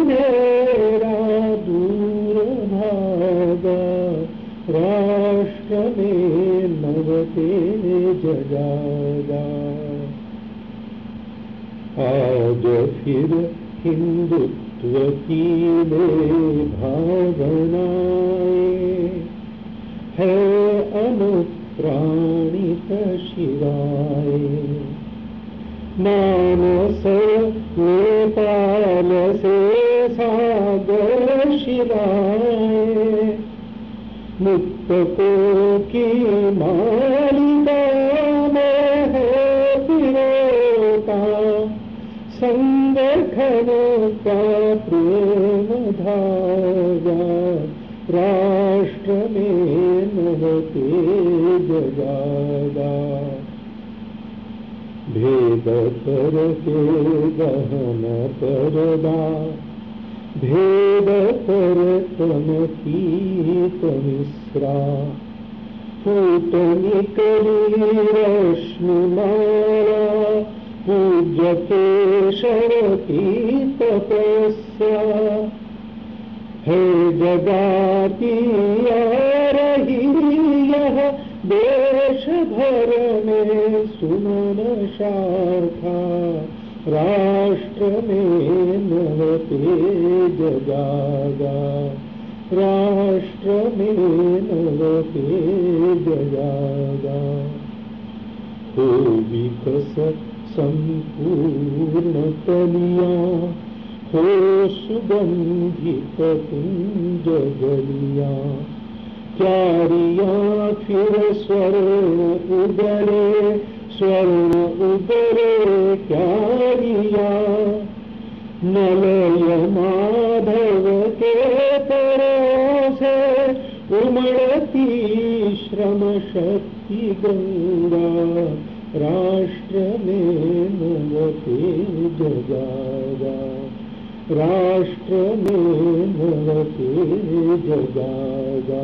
मेरा दूर भागा। राष्ट्र में नवते जगागा। आज फिर हिंदुत्व की ले भावनाए है अनुप्राणित प्राणित शिवाय मानस नेपाल से सागर शिवाय मुक्त को की मालिका में नवते जगादा भेद कर के गहन परदा। भेद कर तन पीत मिश्रा। फूट निकली रश्मि माला। केशव की तपस्या है जगाती रही यह देश भर में सुमन शाखा राष्ट्र में नव तेज जागा राष्ट्र में नव तेज जागा हो विकसत संपूर्ण कलिया हो सुगंधित कुंज गलिया क्यारिया फिर स्वर्ण उगरे स्वर्ण उगरे क्यारिया नलय माधव के परों से उमड़ती श्रम शक्ति गंगा, राष्ट्र में नवते जगागा राष्ट्र में नवते जगागा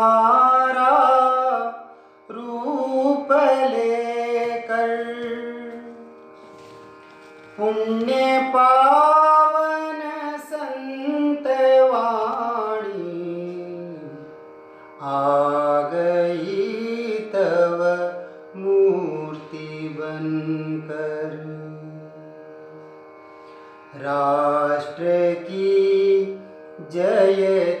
तुम्हारा रूप लेकर पुण्य पावन संत वाणी आ गई तव मूर्ति बनकर राष्ट्र की जय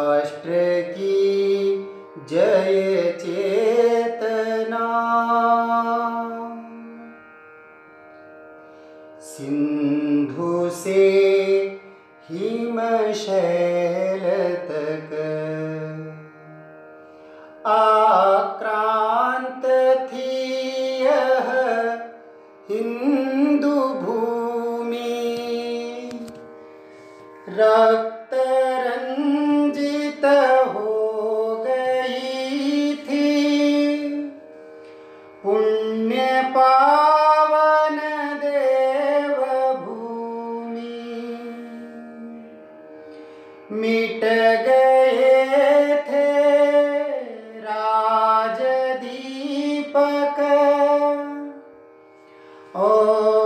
और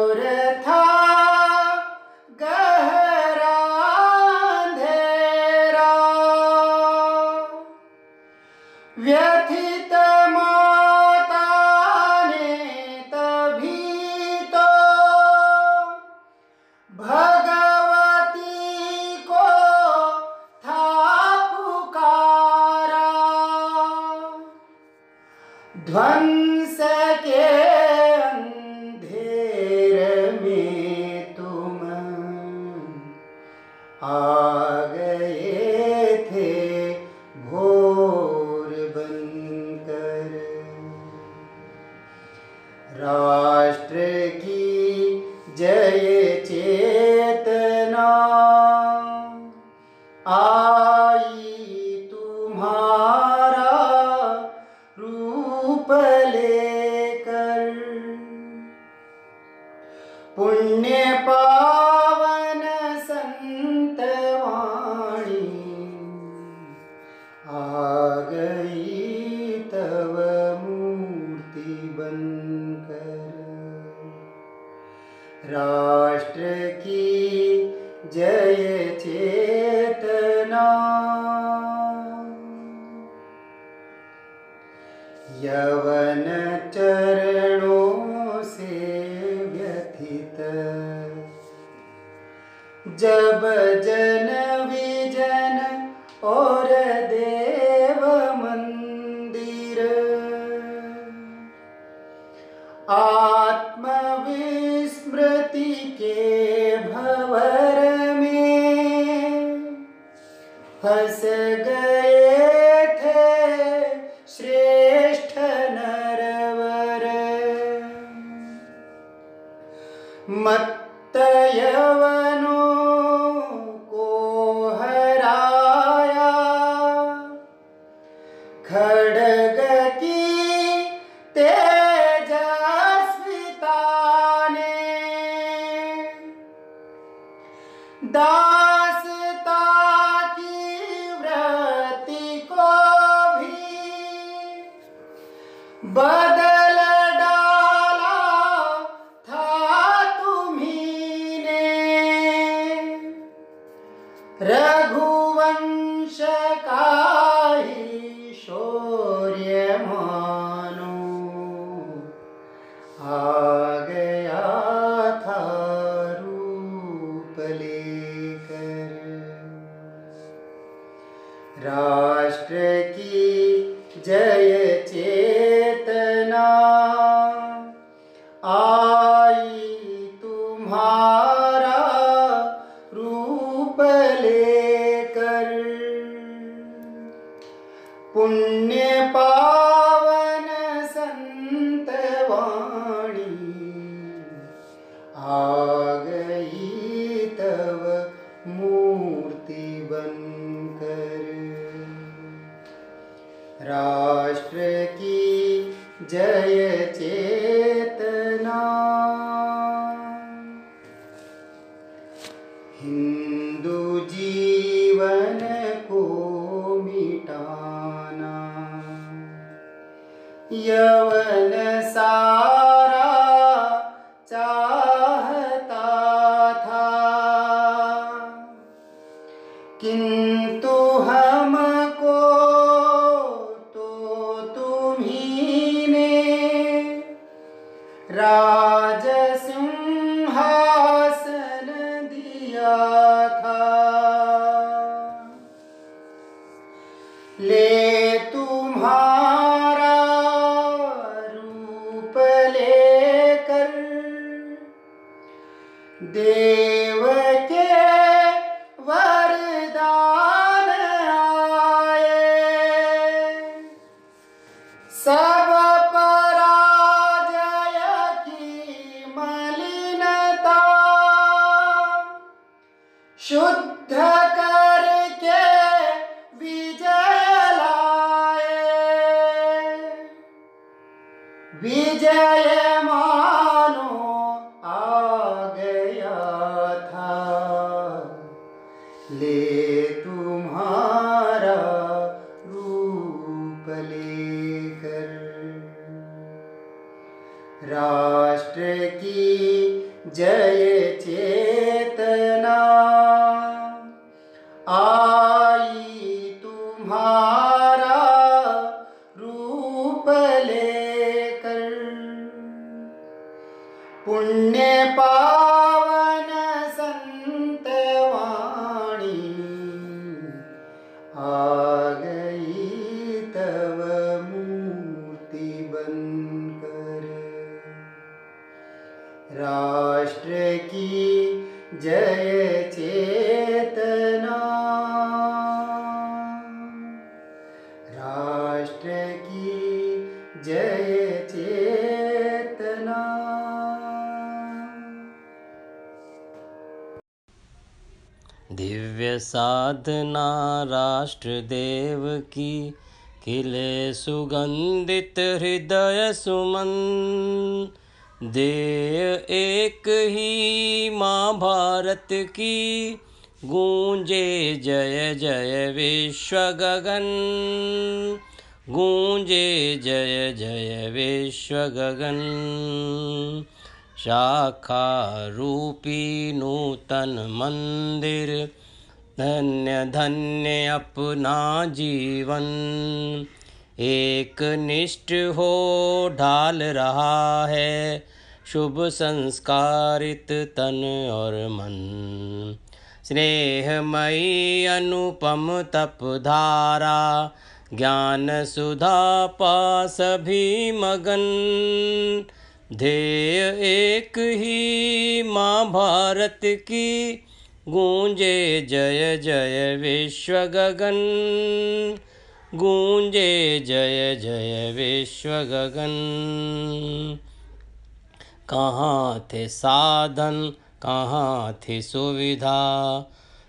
शुद्ध राष्ट्र देव की खिले सुगंधित हृदय सुमन। दे एक ही माँ भारत की गूंजे जय जय विश्व गगन। गूंजे जय जय विश्व गगन। शाखा रूपी नूतन मंदिर धन्य धन्य अपना जीवन। एक निष्ठ हो ढाल रहा है, शुभ संस्कारित तन और मन। स्नेहमयी अनुपम तप धारा, ज्ञान सुधा पास भी मगन। ध्येय एक ही माँ भारत की गूंजे जय जय विश्व गगन गूंजे जय जय विश्व गगन कहाँ थे साधन, कहाँ थी सुविधा?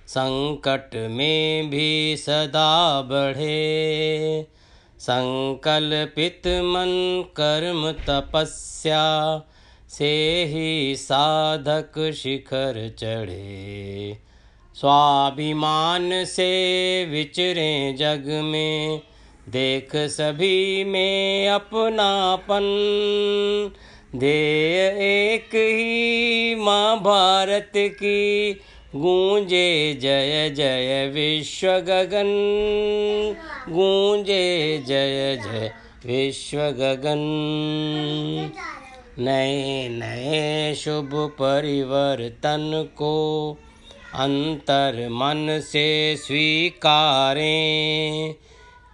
संकट में भी सदा बढ़े। संकल्पित मन, कर्म तपस्या। से ही साधक शिखर चढ़े। स्वाभिमान से विचरे जग में। देख सभी में अपनापन। ध्येय एक ही माँ भारत की। गूंजे जय जय विश्व गगन। गूंजे जय जय विश्व गगन। नए नए शुभ परिवर्तन को अंतर मन से स्वीकारें।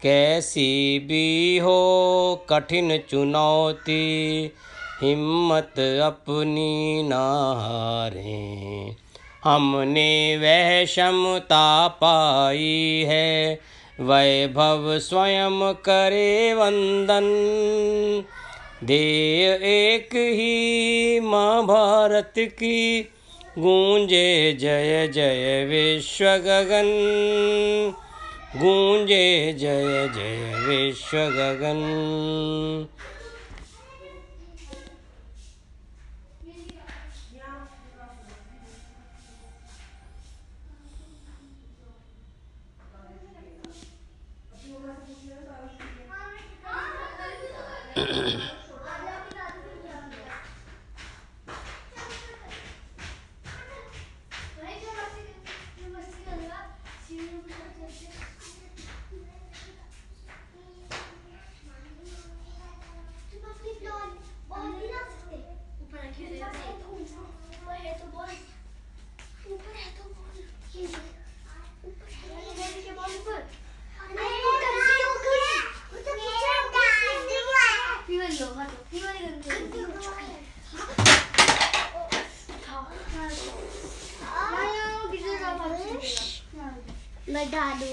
कैसी भी हो कठिन चुनौती, हिम्मत अपनी न हारें। हमने वह क्षमता पाई है, वैभव स्वयं करे वंदन। ध्येय एक ही माँ भारत की गूंजे जय जय विश्व गगन गूंजे जय जय विश्व गगन मैं डालू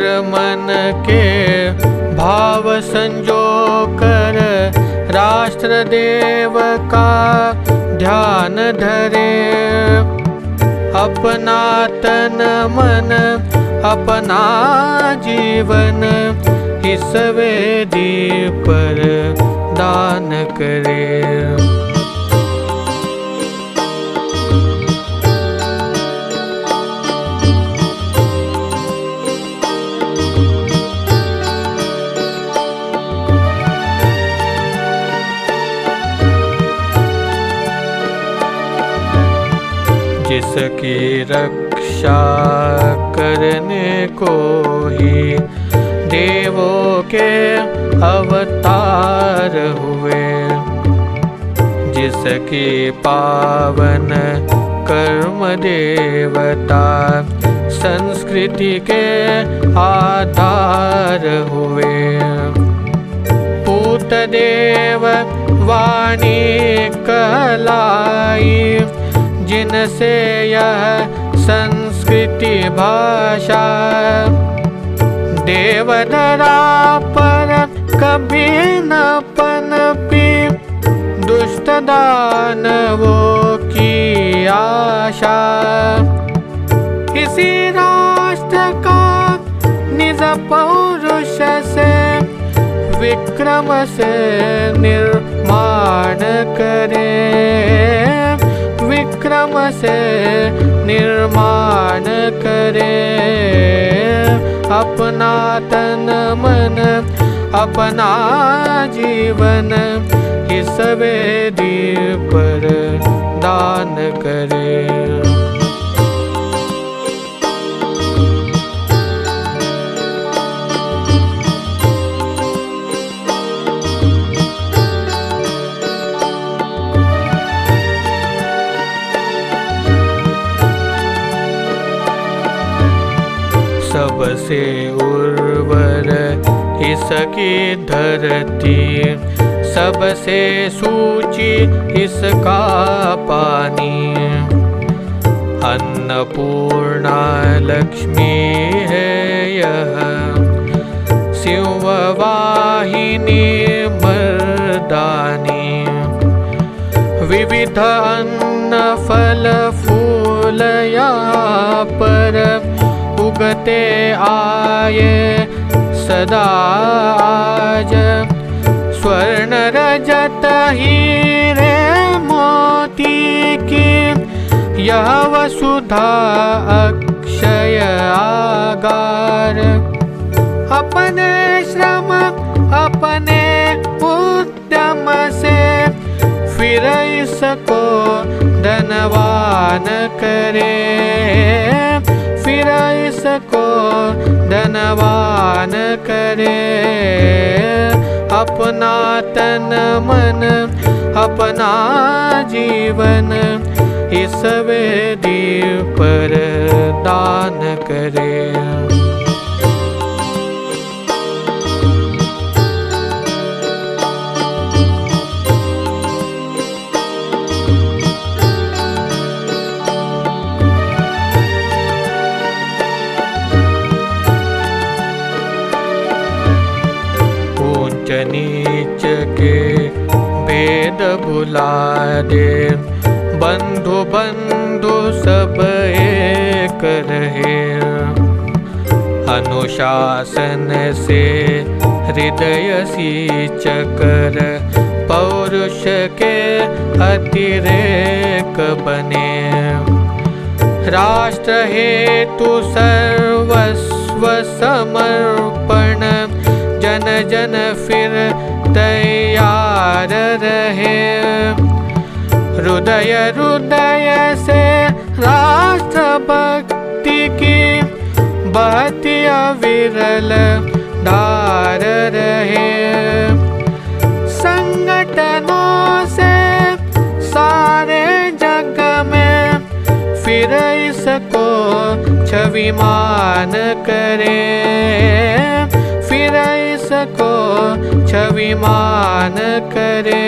अंतर मन के भाव संजो कर, राष्ट्र देव का ध्यान धरे। अपना तन मन, अपना जीवन इस वेदी पर दान करे। रक्षा करने को ही देवों के अवतार हुए। जिसकी पावन कर्म देवता संस्कृति के आधार हुए। पूत देव वाणी कहलाई, जिनसे यह संस्कृति भाषा। देवधरा पर कभी न पनपी। दुष्ट दानवों की आशा। इसी राष्ट्र का निज पौरुष से विक्रम से निर्माण करे। विक्रम से निर्माण करे। अपना तन मन अपना जीवन इस वेदी पर दान करे। इसकी धरती। सबसे सूची इसका पानी। अन्नपूर्णा लक्ष्मी है यह। सिंहवाहिनी मर्दानी। विविध अन्न, फल, फूल या पर उगते आए सदा आज स्वर्ण रजत हीरे मोती की। यह वसुधा अक्षय आगार। अपने श्रम, अपने उद्यम से फिर इसको धनवान करे। फिर इसको धनवान करे। अपना तन मन अपना जीवन इस वेदी पर दान करे। दे बंधु बंधु सब एक रहे। अनुशासन से हृदय सींच कर पौरुष के अतिरेक बने। राष्ट्र हेतु सर्वस्व समर्पण जन फिर तैयार रहे। हृदय हृदय से राष्ट्र भक्ति की बहती विरल धार रहे। संगठनों से सारे जग में फिर इसको छविमान करे। फिर इसको छविमान करे।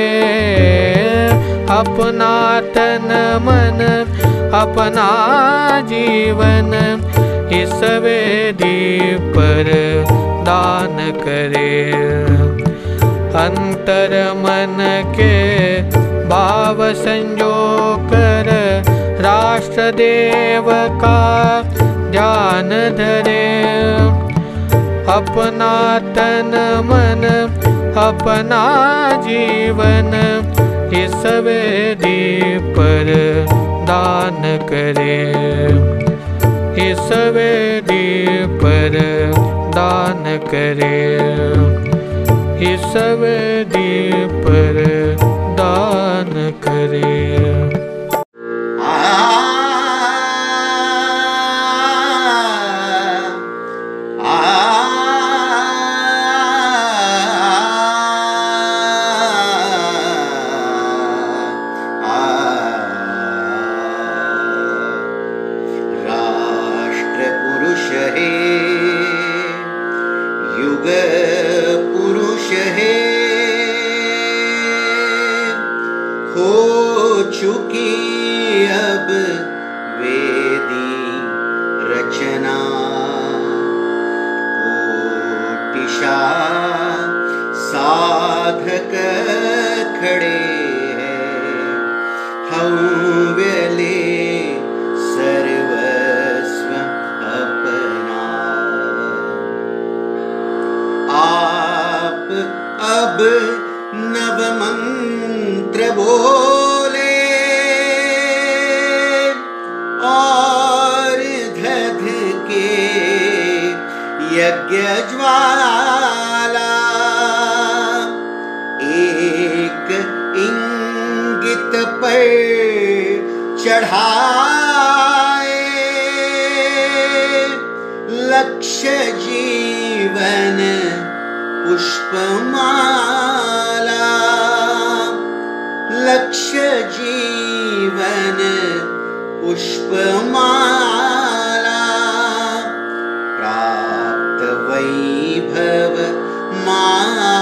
अपना तन मन अपना जीवन इस वेदी पर दान करे। अंतर मन के भाव संजो कर राष्ट्र देव का ध्यान धरे तन मन, अपना जीवन इस वेदी पर दान करे। इस वेदी पर दान करे। इस वेदी पर दान करे। राष्ट्र इंगित पर चढ़ाए। लक्ष्य जीवन पुष्पमाला। लक्ष्य जीवन पुष्पमाला। प्राप्त वैभव मानिहारे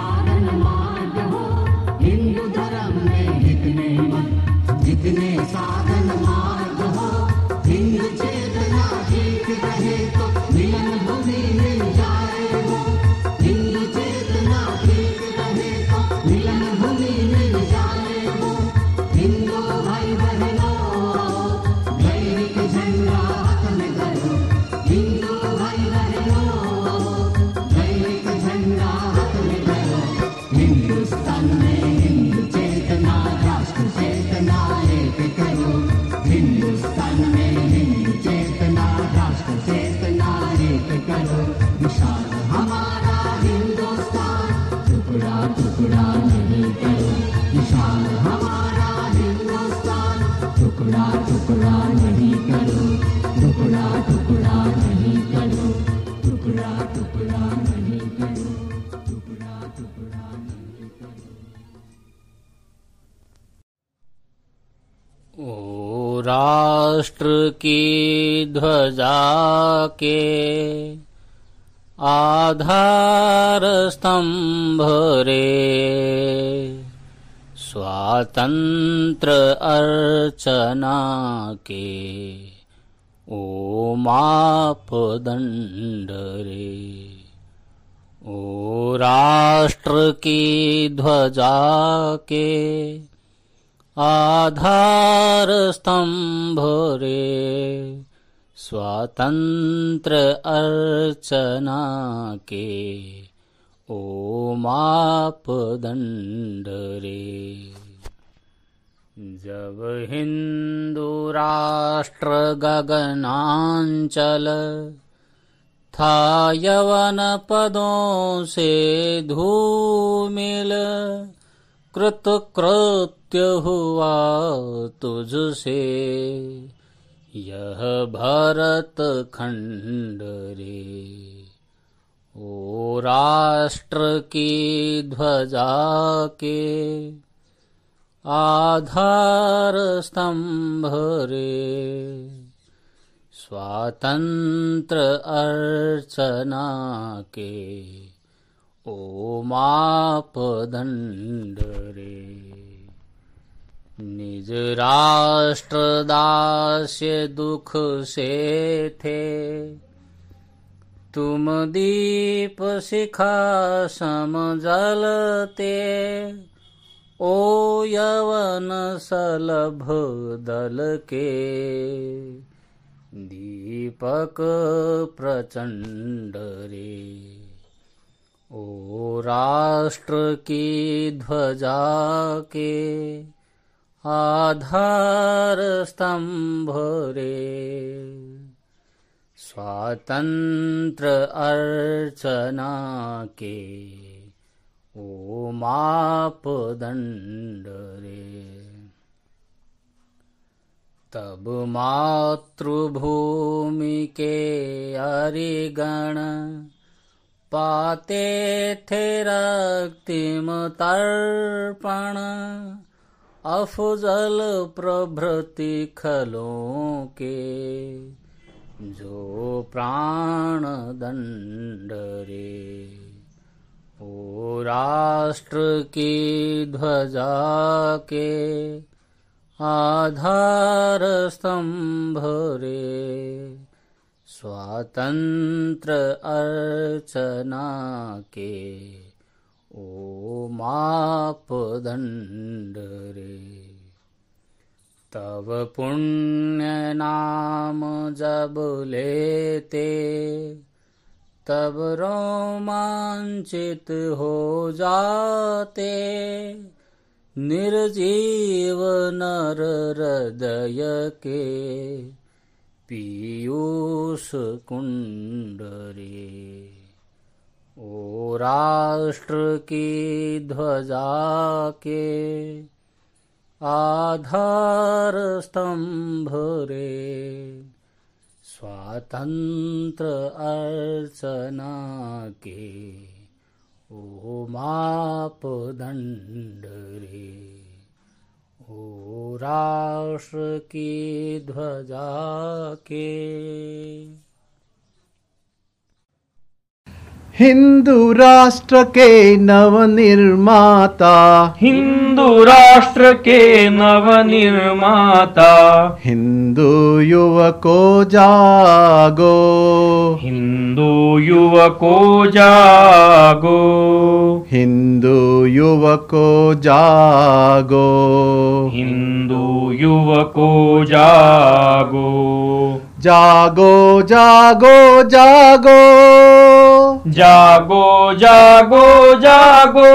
जितने साधन राष्ट्र की ध्वजा के आधार स्तंभ रे। स्वातंत्र अर्चना के ओ मापदंड रे। ओ राष्ट्र की ध्वजा के आधारस्तम्भोरे स्वातन्त्र अर्चना के मापदण्ड रे जब हिन्दुराष्ट्र गगनाञ्चल था यवनपदों से धूमिल मल कृतकृत्य हुआ तुझसे यह भरत खंड रे ओ राष्ट्र की ध्वजा के आधार स्तंभ रे स्वातंत्र अर्चना के ओ मापदंड रे निज राष्ट्र दास्य दुख से थे। तुम दीप शिखा सम जलते। ओ यवन सलभ दल के। दीपक प्रचंड रे ओ राष्ट्र की ध्वजा के आधार स्तंभ रे। स्वातंत्र अर्चना के ओ मापदंड रे। तब मातृभूमि के अरिगण पाते थे रक्तिम तर्पण, अफजल प्रभृति खलों के। जो प्राण दंड रे ओ राष्ट्र की ध्वजा के आधार स्तंभ रे। स्वातंत्र अर्चना के, ओ मापदंड रे। तब पुण्य नाम जब लेते, तब रोमांचित हो जाते। निर्जीव नर हृदय के पीयूष ओ राष्ट्र की ध्वजा के आधार स्तंभ रे। स्वातंत्र अर्चना के ओ मापदंड रे ओ राष्ट्र की ध्वजा के हिंदू राष्ट्र के नवनिर्माता। हिंदू राष्ट्र के नवनिर्माता। हिंदू युवको जागो। हिंदू युवको जागो। हिंदू युवको जागो। हिंदू युवको जागो जागो जागो जागो। जागो जागो जागो।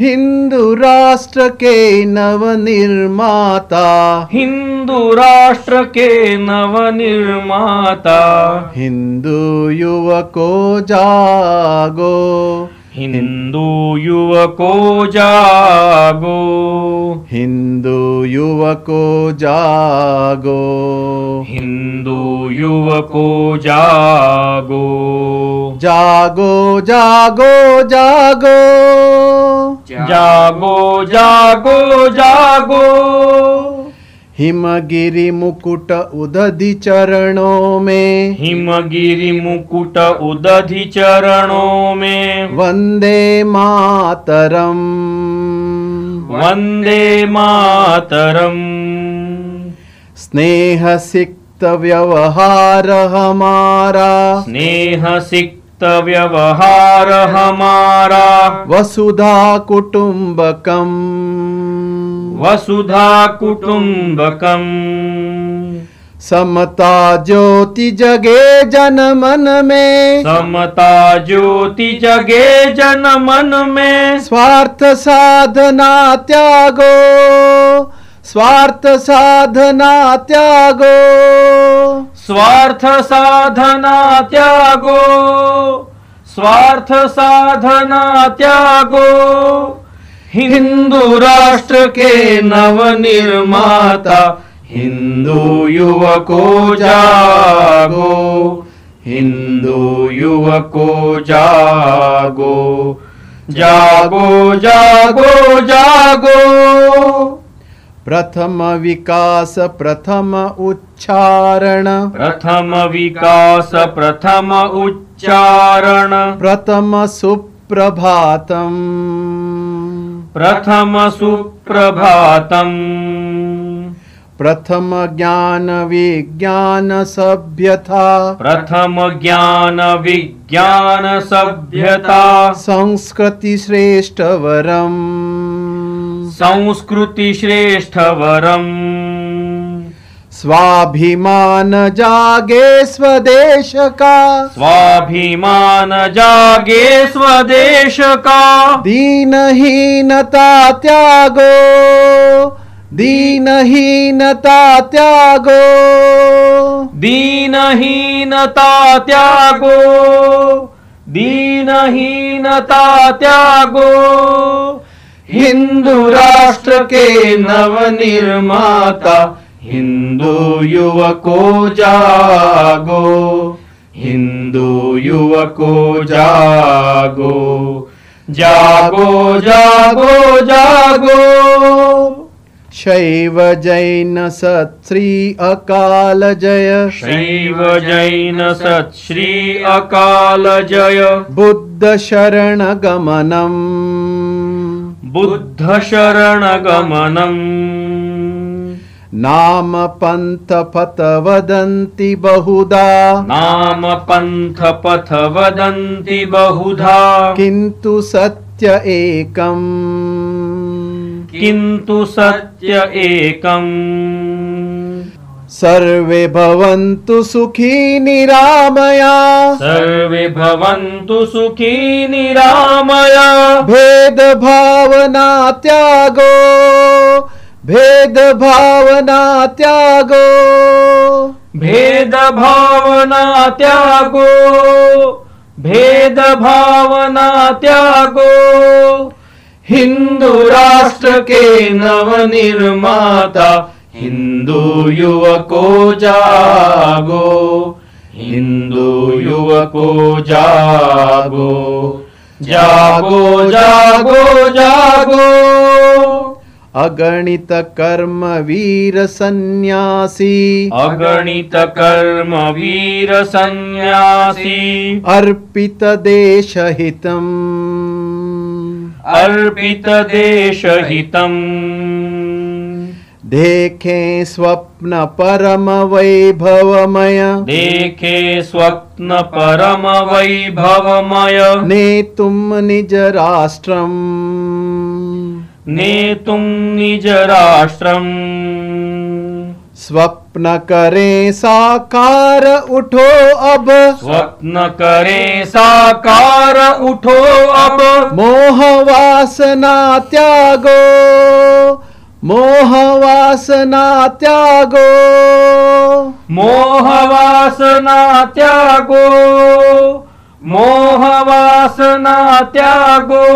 हिंदू राष्ट्र के नव निर्माता हिंदू राष्ट्र के नव निर्माता हिंदू युवको जागो। हिंदू युवको जागो। हिंदू युवको जागो। हिंदू युवको जागो। जागो जागो जागो। जागो जागो जागो। हिमगिरि मुकुट उदधि चरणों में। हिमगिरि मुकुट उदधि चरणों में। वंदे मातरम। वंदे मातरम। स्नेह सिक्त व्यवहार हमारा। स्नेह सिक्त व्यवहार हमारा। वसुधा कुटुंबकम वसुधा कुटुंबकम समता ज्योति जगे जन मन में। समता ज्योति जगे जन मन में। स्वार्थ साधना त्यागो। स्वार्थ साधना त्यागो। स्वार्थ साधना त्यागो। स्वार्थ साधना त्यागो। हिंदू राष्ट्र के नव निर्माता हिंदू युवको जागो हिंदू युवको जागो जागो जागो जागो। प्रथम विकास प्रथम उच्चारण। प्रथम विकास प्रथम उच्चारण। प्रथम सुप्रभातम। प्रथमसुप्रभातम्। प्रथमज्ञानविज्ञानसभ्यता। प्रथमज्ञानविज्ञानसभ्यता। संस्कृतिश्रेष्ठवरम्। संस्कृतिश्रेष्ठवरम्। संस्कृति स्वाभिमान जागे स्वदेश का। स्वाभिमान जागे स्वदेश का। दीनहीनता त्यागो। दीनहीनता त्यागो। दीनहीनता त्यागो। दीनहीनता त्यागो। हिंदू राष्ट्र के नवनिर्माता हिंदू युवको जागो हिंदू युवको जागो जागो जागो जागो। शैव जैन सत्श्री अकाल जय। शैव जैन सत् अकाल जय। बुद्ध शरण गमनम। बुद्ध शरण गमनम। नाम पंथ पथ वदन्ति बहुधा। नाम पंथ पथ वदन्ति बहुधा। किन्तु सत्य एकम्। किन्तु सत्य एकम्। सर्वे भवन्तु सुखी निरामया। सर्वे भवन्तु सुखी निरामया। भेद भावना त्यागो। भेद भावना त्यागो। भेद भावना त्यागो। भेद भावना त्यागो। हिंदू राष्ट्र के नवनिर्माता हिंदू युवको जागो। हिंदू युवको जागो। जागो जागो जागो। अगणित कर्म वीर सन्यासी। अगणित कर्म वीर सन्यासी। अर्पित देश हितम् अर्पित देश हितम् देखें स्वप्न परम वैभवमय। देखे स्वप्न परम वैभवमय। नेतुम निज राष्ट्रम्। नेतुं निज राष्ट्रम् स्वप्न करें साकार उठो अब। स्वप्न करे साकार उठो अब। मोह वासना त्यागो। मोह वासना त्यागो। मोह वासना त्यागो। मोह वासना त्यागो।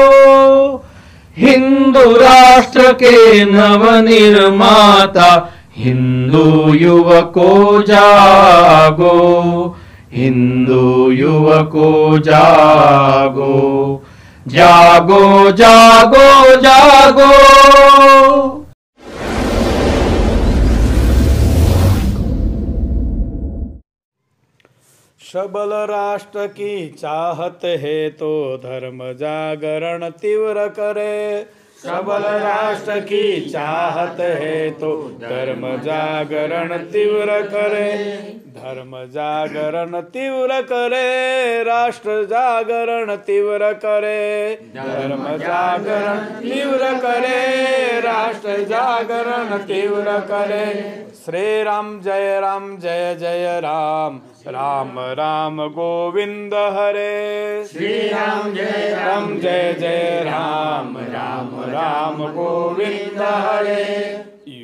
हिंदू राष्ट्र के नवनिर्माता हिंदू युवको जागो हिंदू युवको जागो जागो जागो जागो सबल राष्ट्र की चाहत है तो धर्म जागरण तीव्र करे। सबल राष्ट्र की चाहत है तो धर्म जागरण तीव्र करे। धर्म जागरण तीव्र करे राष्ट्र जागरण तीव्र करे। धर्म जागरण तीव्र करे राष्ट्र जागरण तीव्र करे। श्री राम जय राम जय जय राम। राम राम गोविंद हरे। श्री राम। जय राम जय जय राम राम राम गोविंद हरे।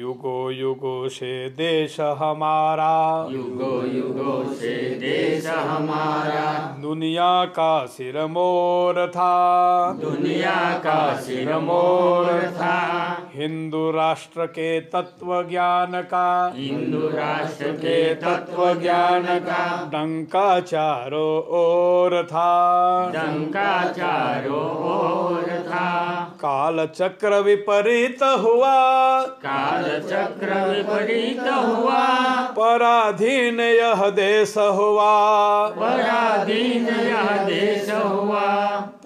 युगो युगो से देश हमारा। युगो युगो से देश हमारा। दुनिया का सिर मोर था। दुनिया का सिर मोर था। हिंदू राष्ट्र के तत्व ज्ञान का। हिंदू राष्ट्र के तत्व ज्ञान का। डंका चारों ओर था। डंका चारो ओर था। काल चक्र विपरीत हुआ। काल चक्र विपरीत हुआ पराधीन यह देश हुआ। पराधीन यह देश हुआ।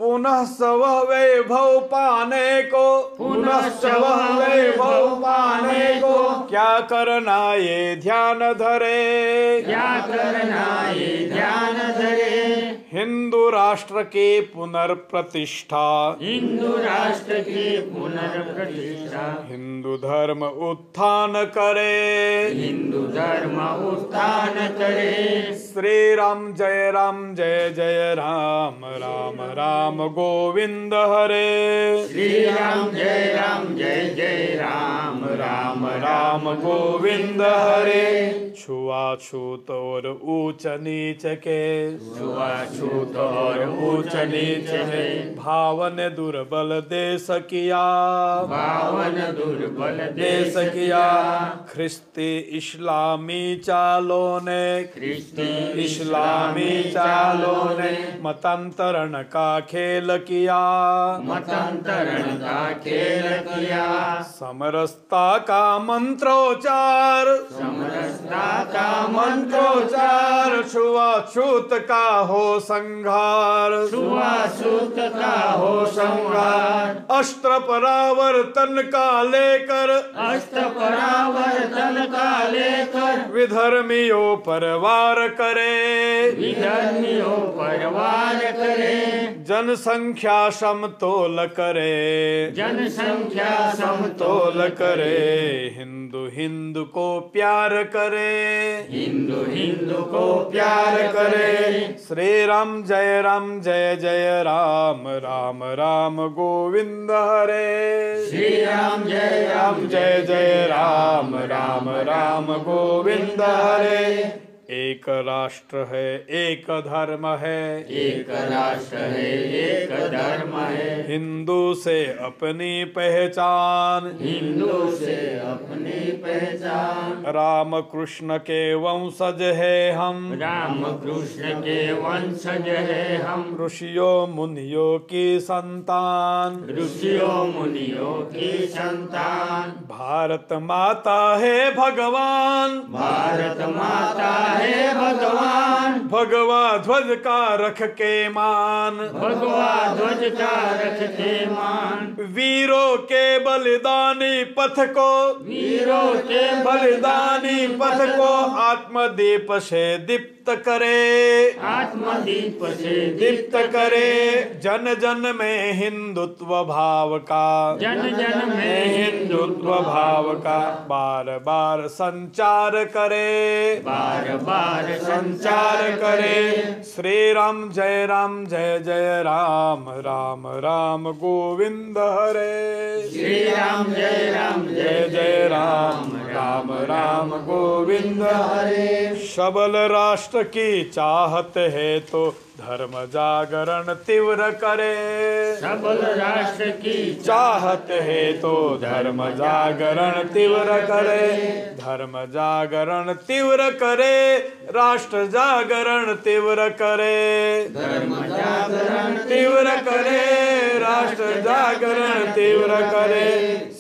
पुनः स्व वैभव पाने को पुनः स्व वैभव पाने को क्या करना ये ध्यान धरे। क्या करना ये ध्यान धरे। हिंदू राष्ट्र की पुनर्प्रतिष्ठा। हिंदू राष्ट्र की पुनर्प्रतिष्ठा। हिंदू धर्म उत्थान करे। हिंदू धर्म उत्थान करे। श्री राम जय राम जय जय राम राम राम। गोविंद हरे। श्री राम जय राम जय जय राम राम राम गोविंद हरे। छुआछूत और ऊंच नीच के। छुआछूत और ऊंच नीच है भावन दुर्बल देश किया भावन दुर्बल देश किया ख्रिस्ती इस्लामी चालों ने। ख्रिस्ती इस्लामी चालों ने। मतांतरण का खेल किया। मतांतरण का खेल किया। समरसता का मंत्रोचार समरसता का मंत्रोच्चार। छुआछूत का हो संघार। छुआछूत का हो संहार अस्त्र परावर्तन का लेकर। अस्त्र परावर्तन का लेकर। विधर्मियों पर वार करे। विधर्मियों पर वार करे। जनसंख्या समतोल करे। जनसंख्या समतोल करे। हिंदू हिंदू को प्यार करे। हिंदू हिंदू को प्यार करे। श्री राम जय राम जय जय राम राम राम गोविंद हरे। श्री राम जय राम जय जय राम राम राम गोविंद हरे। एक राष्ट्र है एक धर्म है। एक राष्ट्र है एक धर्म है। हिंदू से अपनी पहचान। हिंदू से अपनी पहचान। राम कृष्ण के वंशज है हम। राम कृष्ण के वंशज है हम। ऋषियों मुनियों की संतान। ऋषियों मुनियों की संतान। भारत माता है भगवान। भारत माता है भगवान। भगवा ध्वज का रख के मान। भगवा ध्वज का रख के मान। वीरों के बलिदानी पथ को। वीरों के बलिदानी पथ को आत्मदीप से दीप्त करे। आत्मदीप से दीप्त करे। जन जन में हिंदुत्व भाव का। जन जन में हिंदुत्व भाव का। बार बार संचार करे। बार बार संचार करे। श्री राम जय राम जय जय राम। राम राम गोविंद हरे। श्री राम जय राम जय जय राम। राम राम गोविंद हरे। सबल राष्ट्र की चाहत है तो धर्म जागरण तीव्र करे। सबल राष्ट्र की चाहत है तो धर्म जागरण तीव्र करे। धर्म जागरण तीव्र करे राष्ट्र जागरण तीव्र करे। धर्म जागरण तीव्र करे राष्ट्र जागरण तीव्र करे।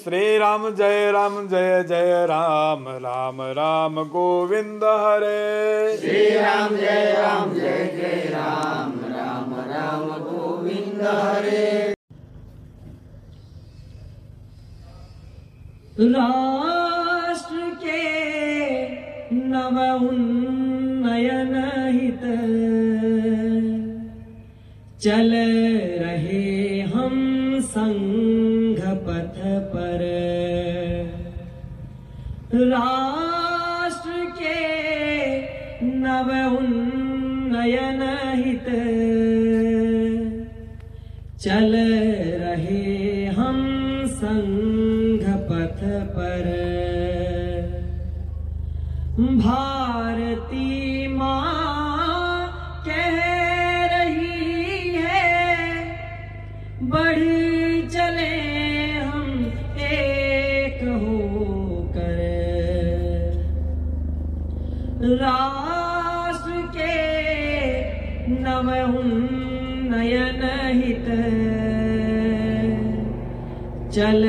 श्री राम जय राम जय जय राम राम राम गोविंद हरे। श्री राम जय राम जय जय राम। राम राम राम गोविंद हरे। राष्ट्र के नव उन्नयन हित चल रहे हम संघ पथ पर। राष्ट्र के नव उन्नयन हित चल नव उन्नयन हित चल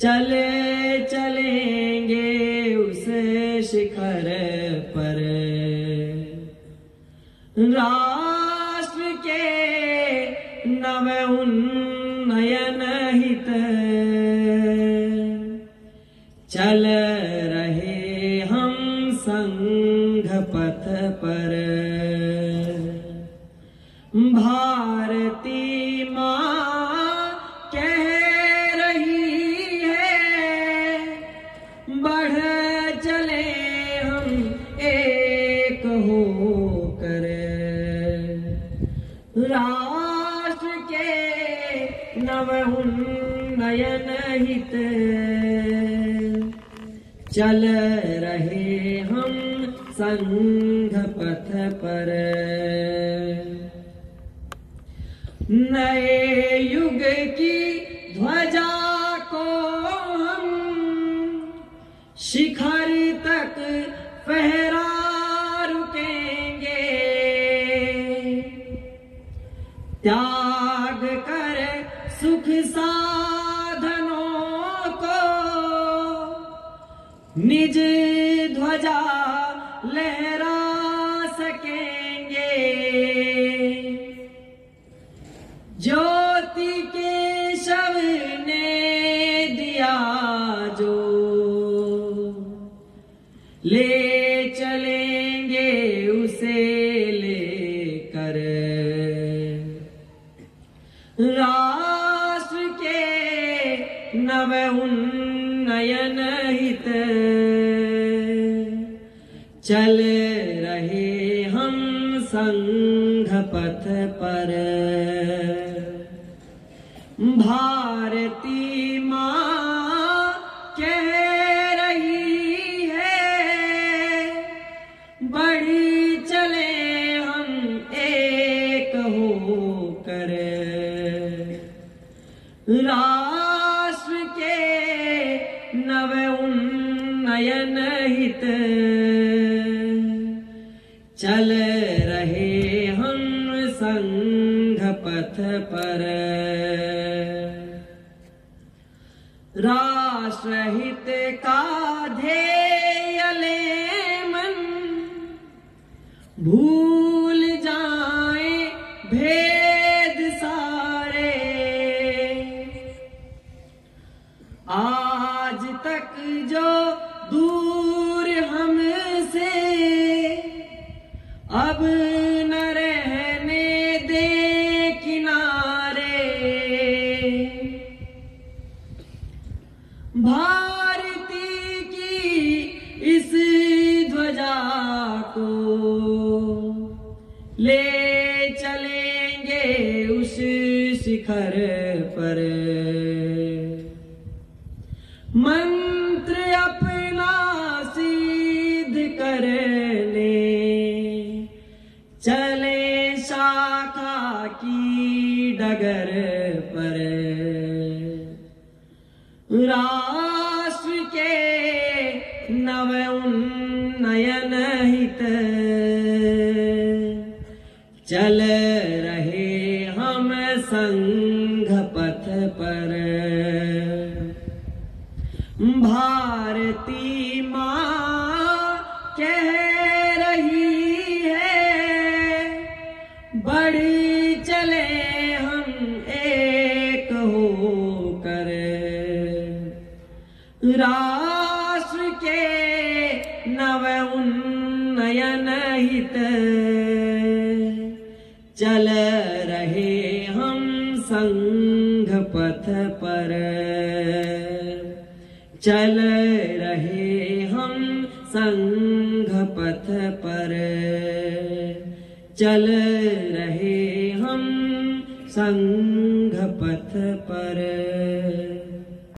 चले चलेंगे उस शिखर पर। राष्ट्र चल रहे हम संघ पथ पर। did. पथ पर จเล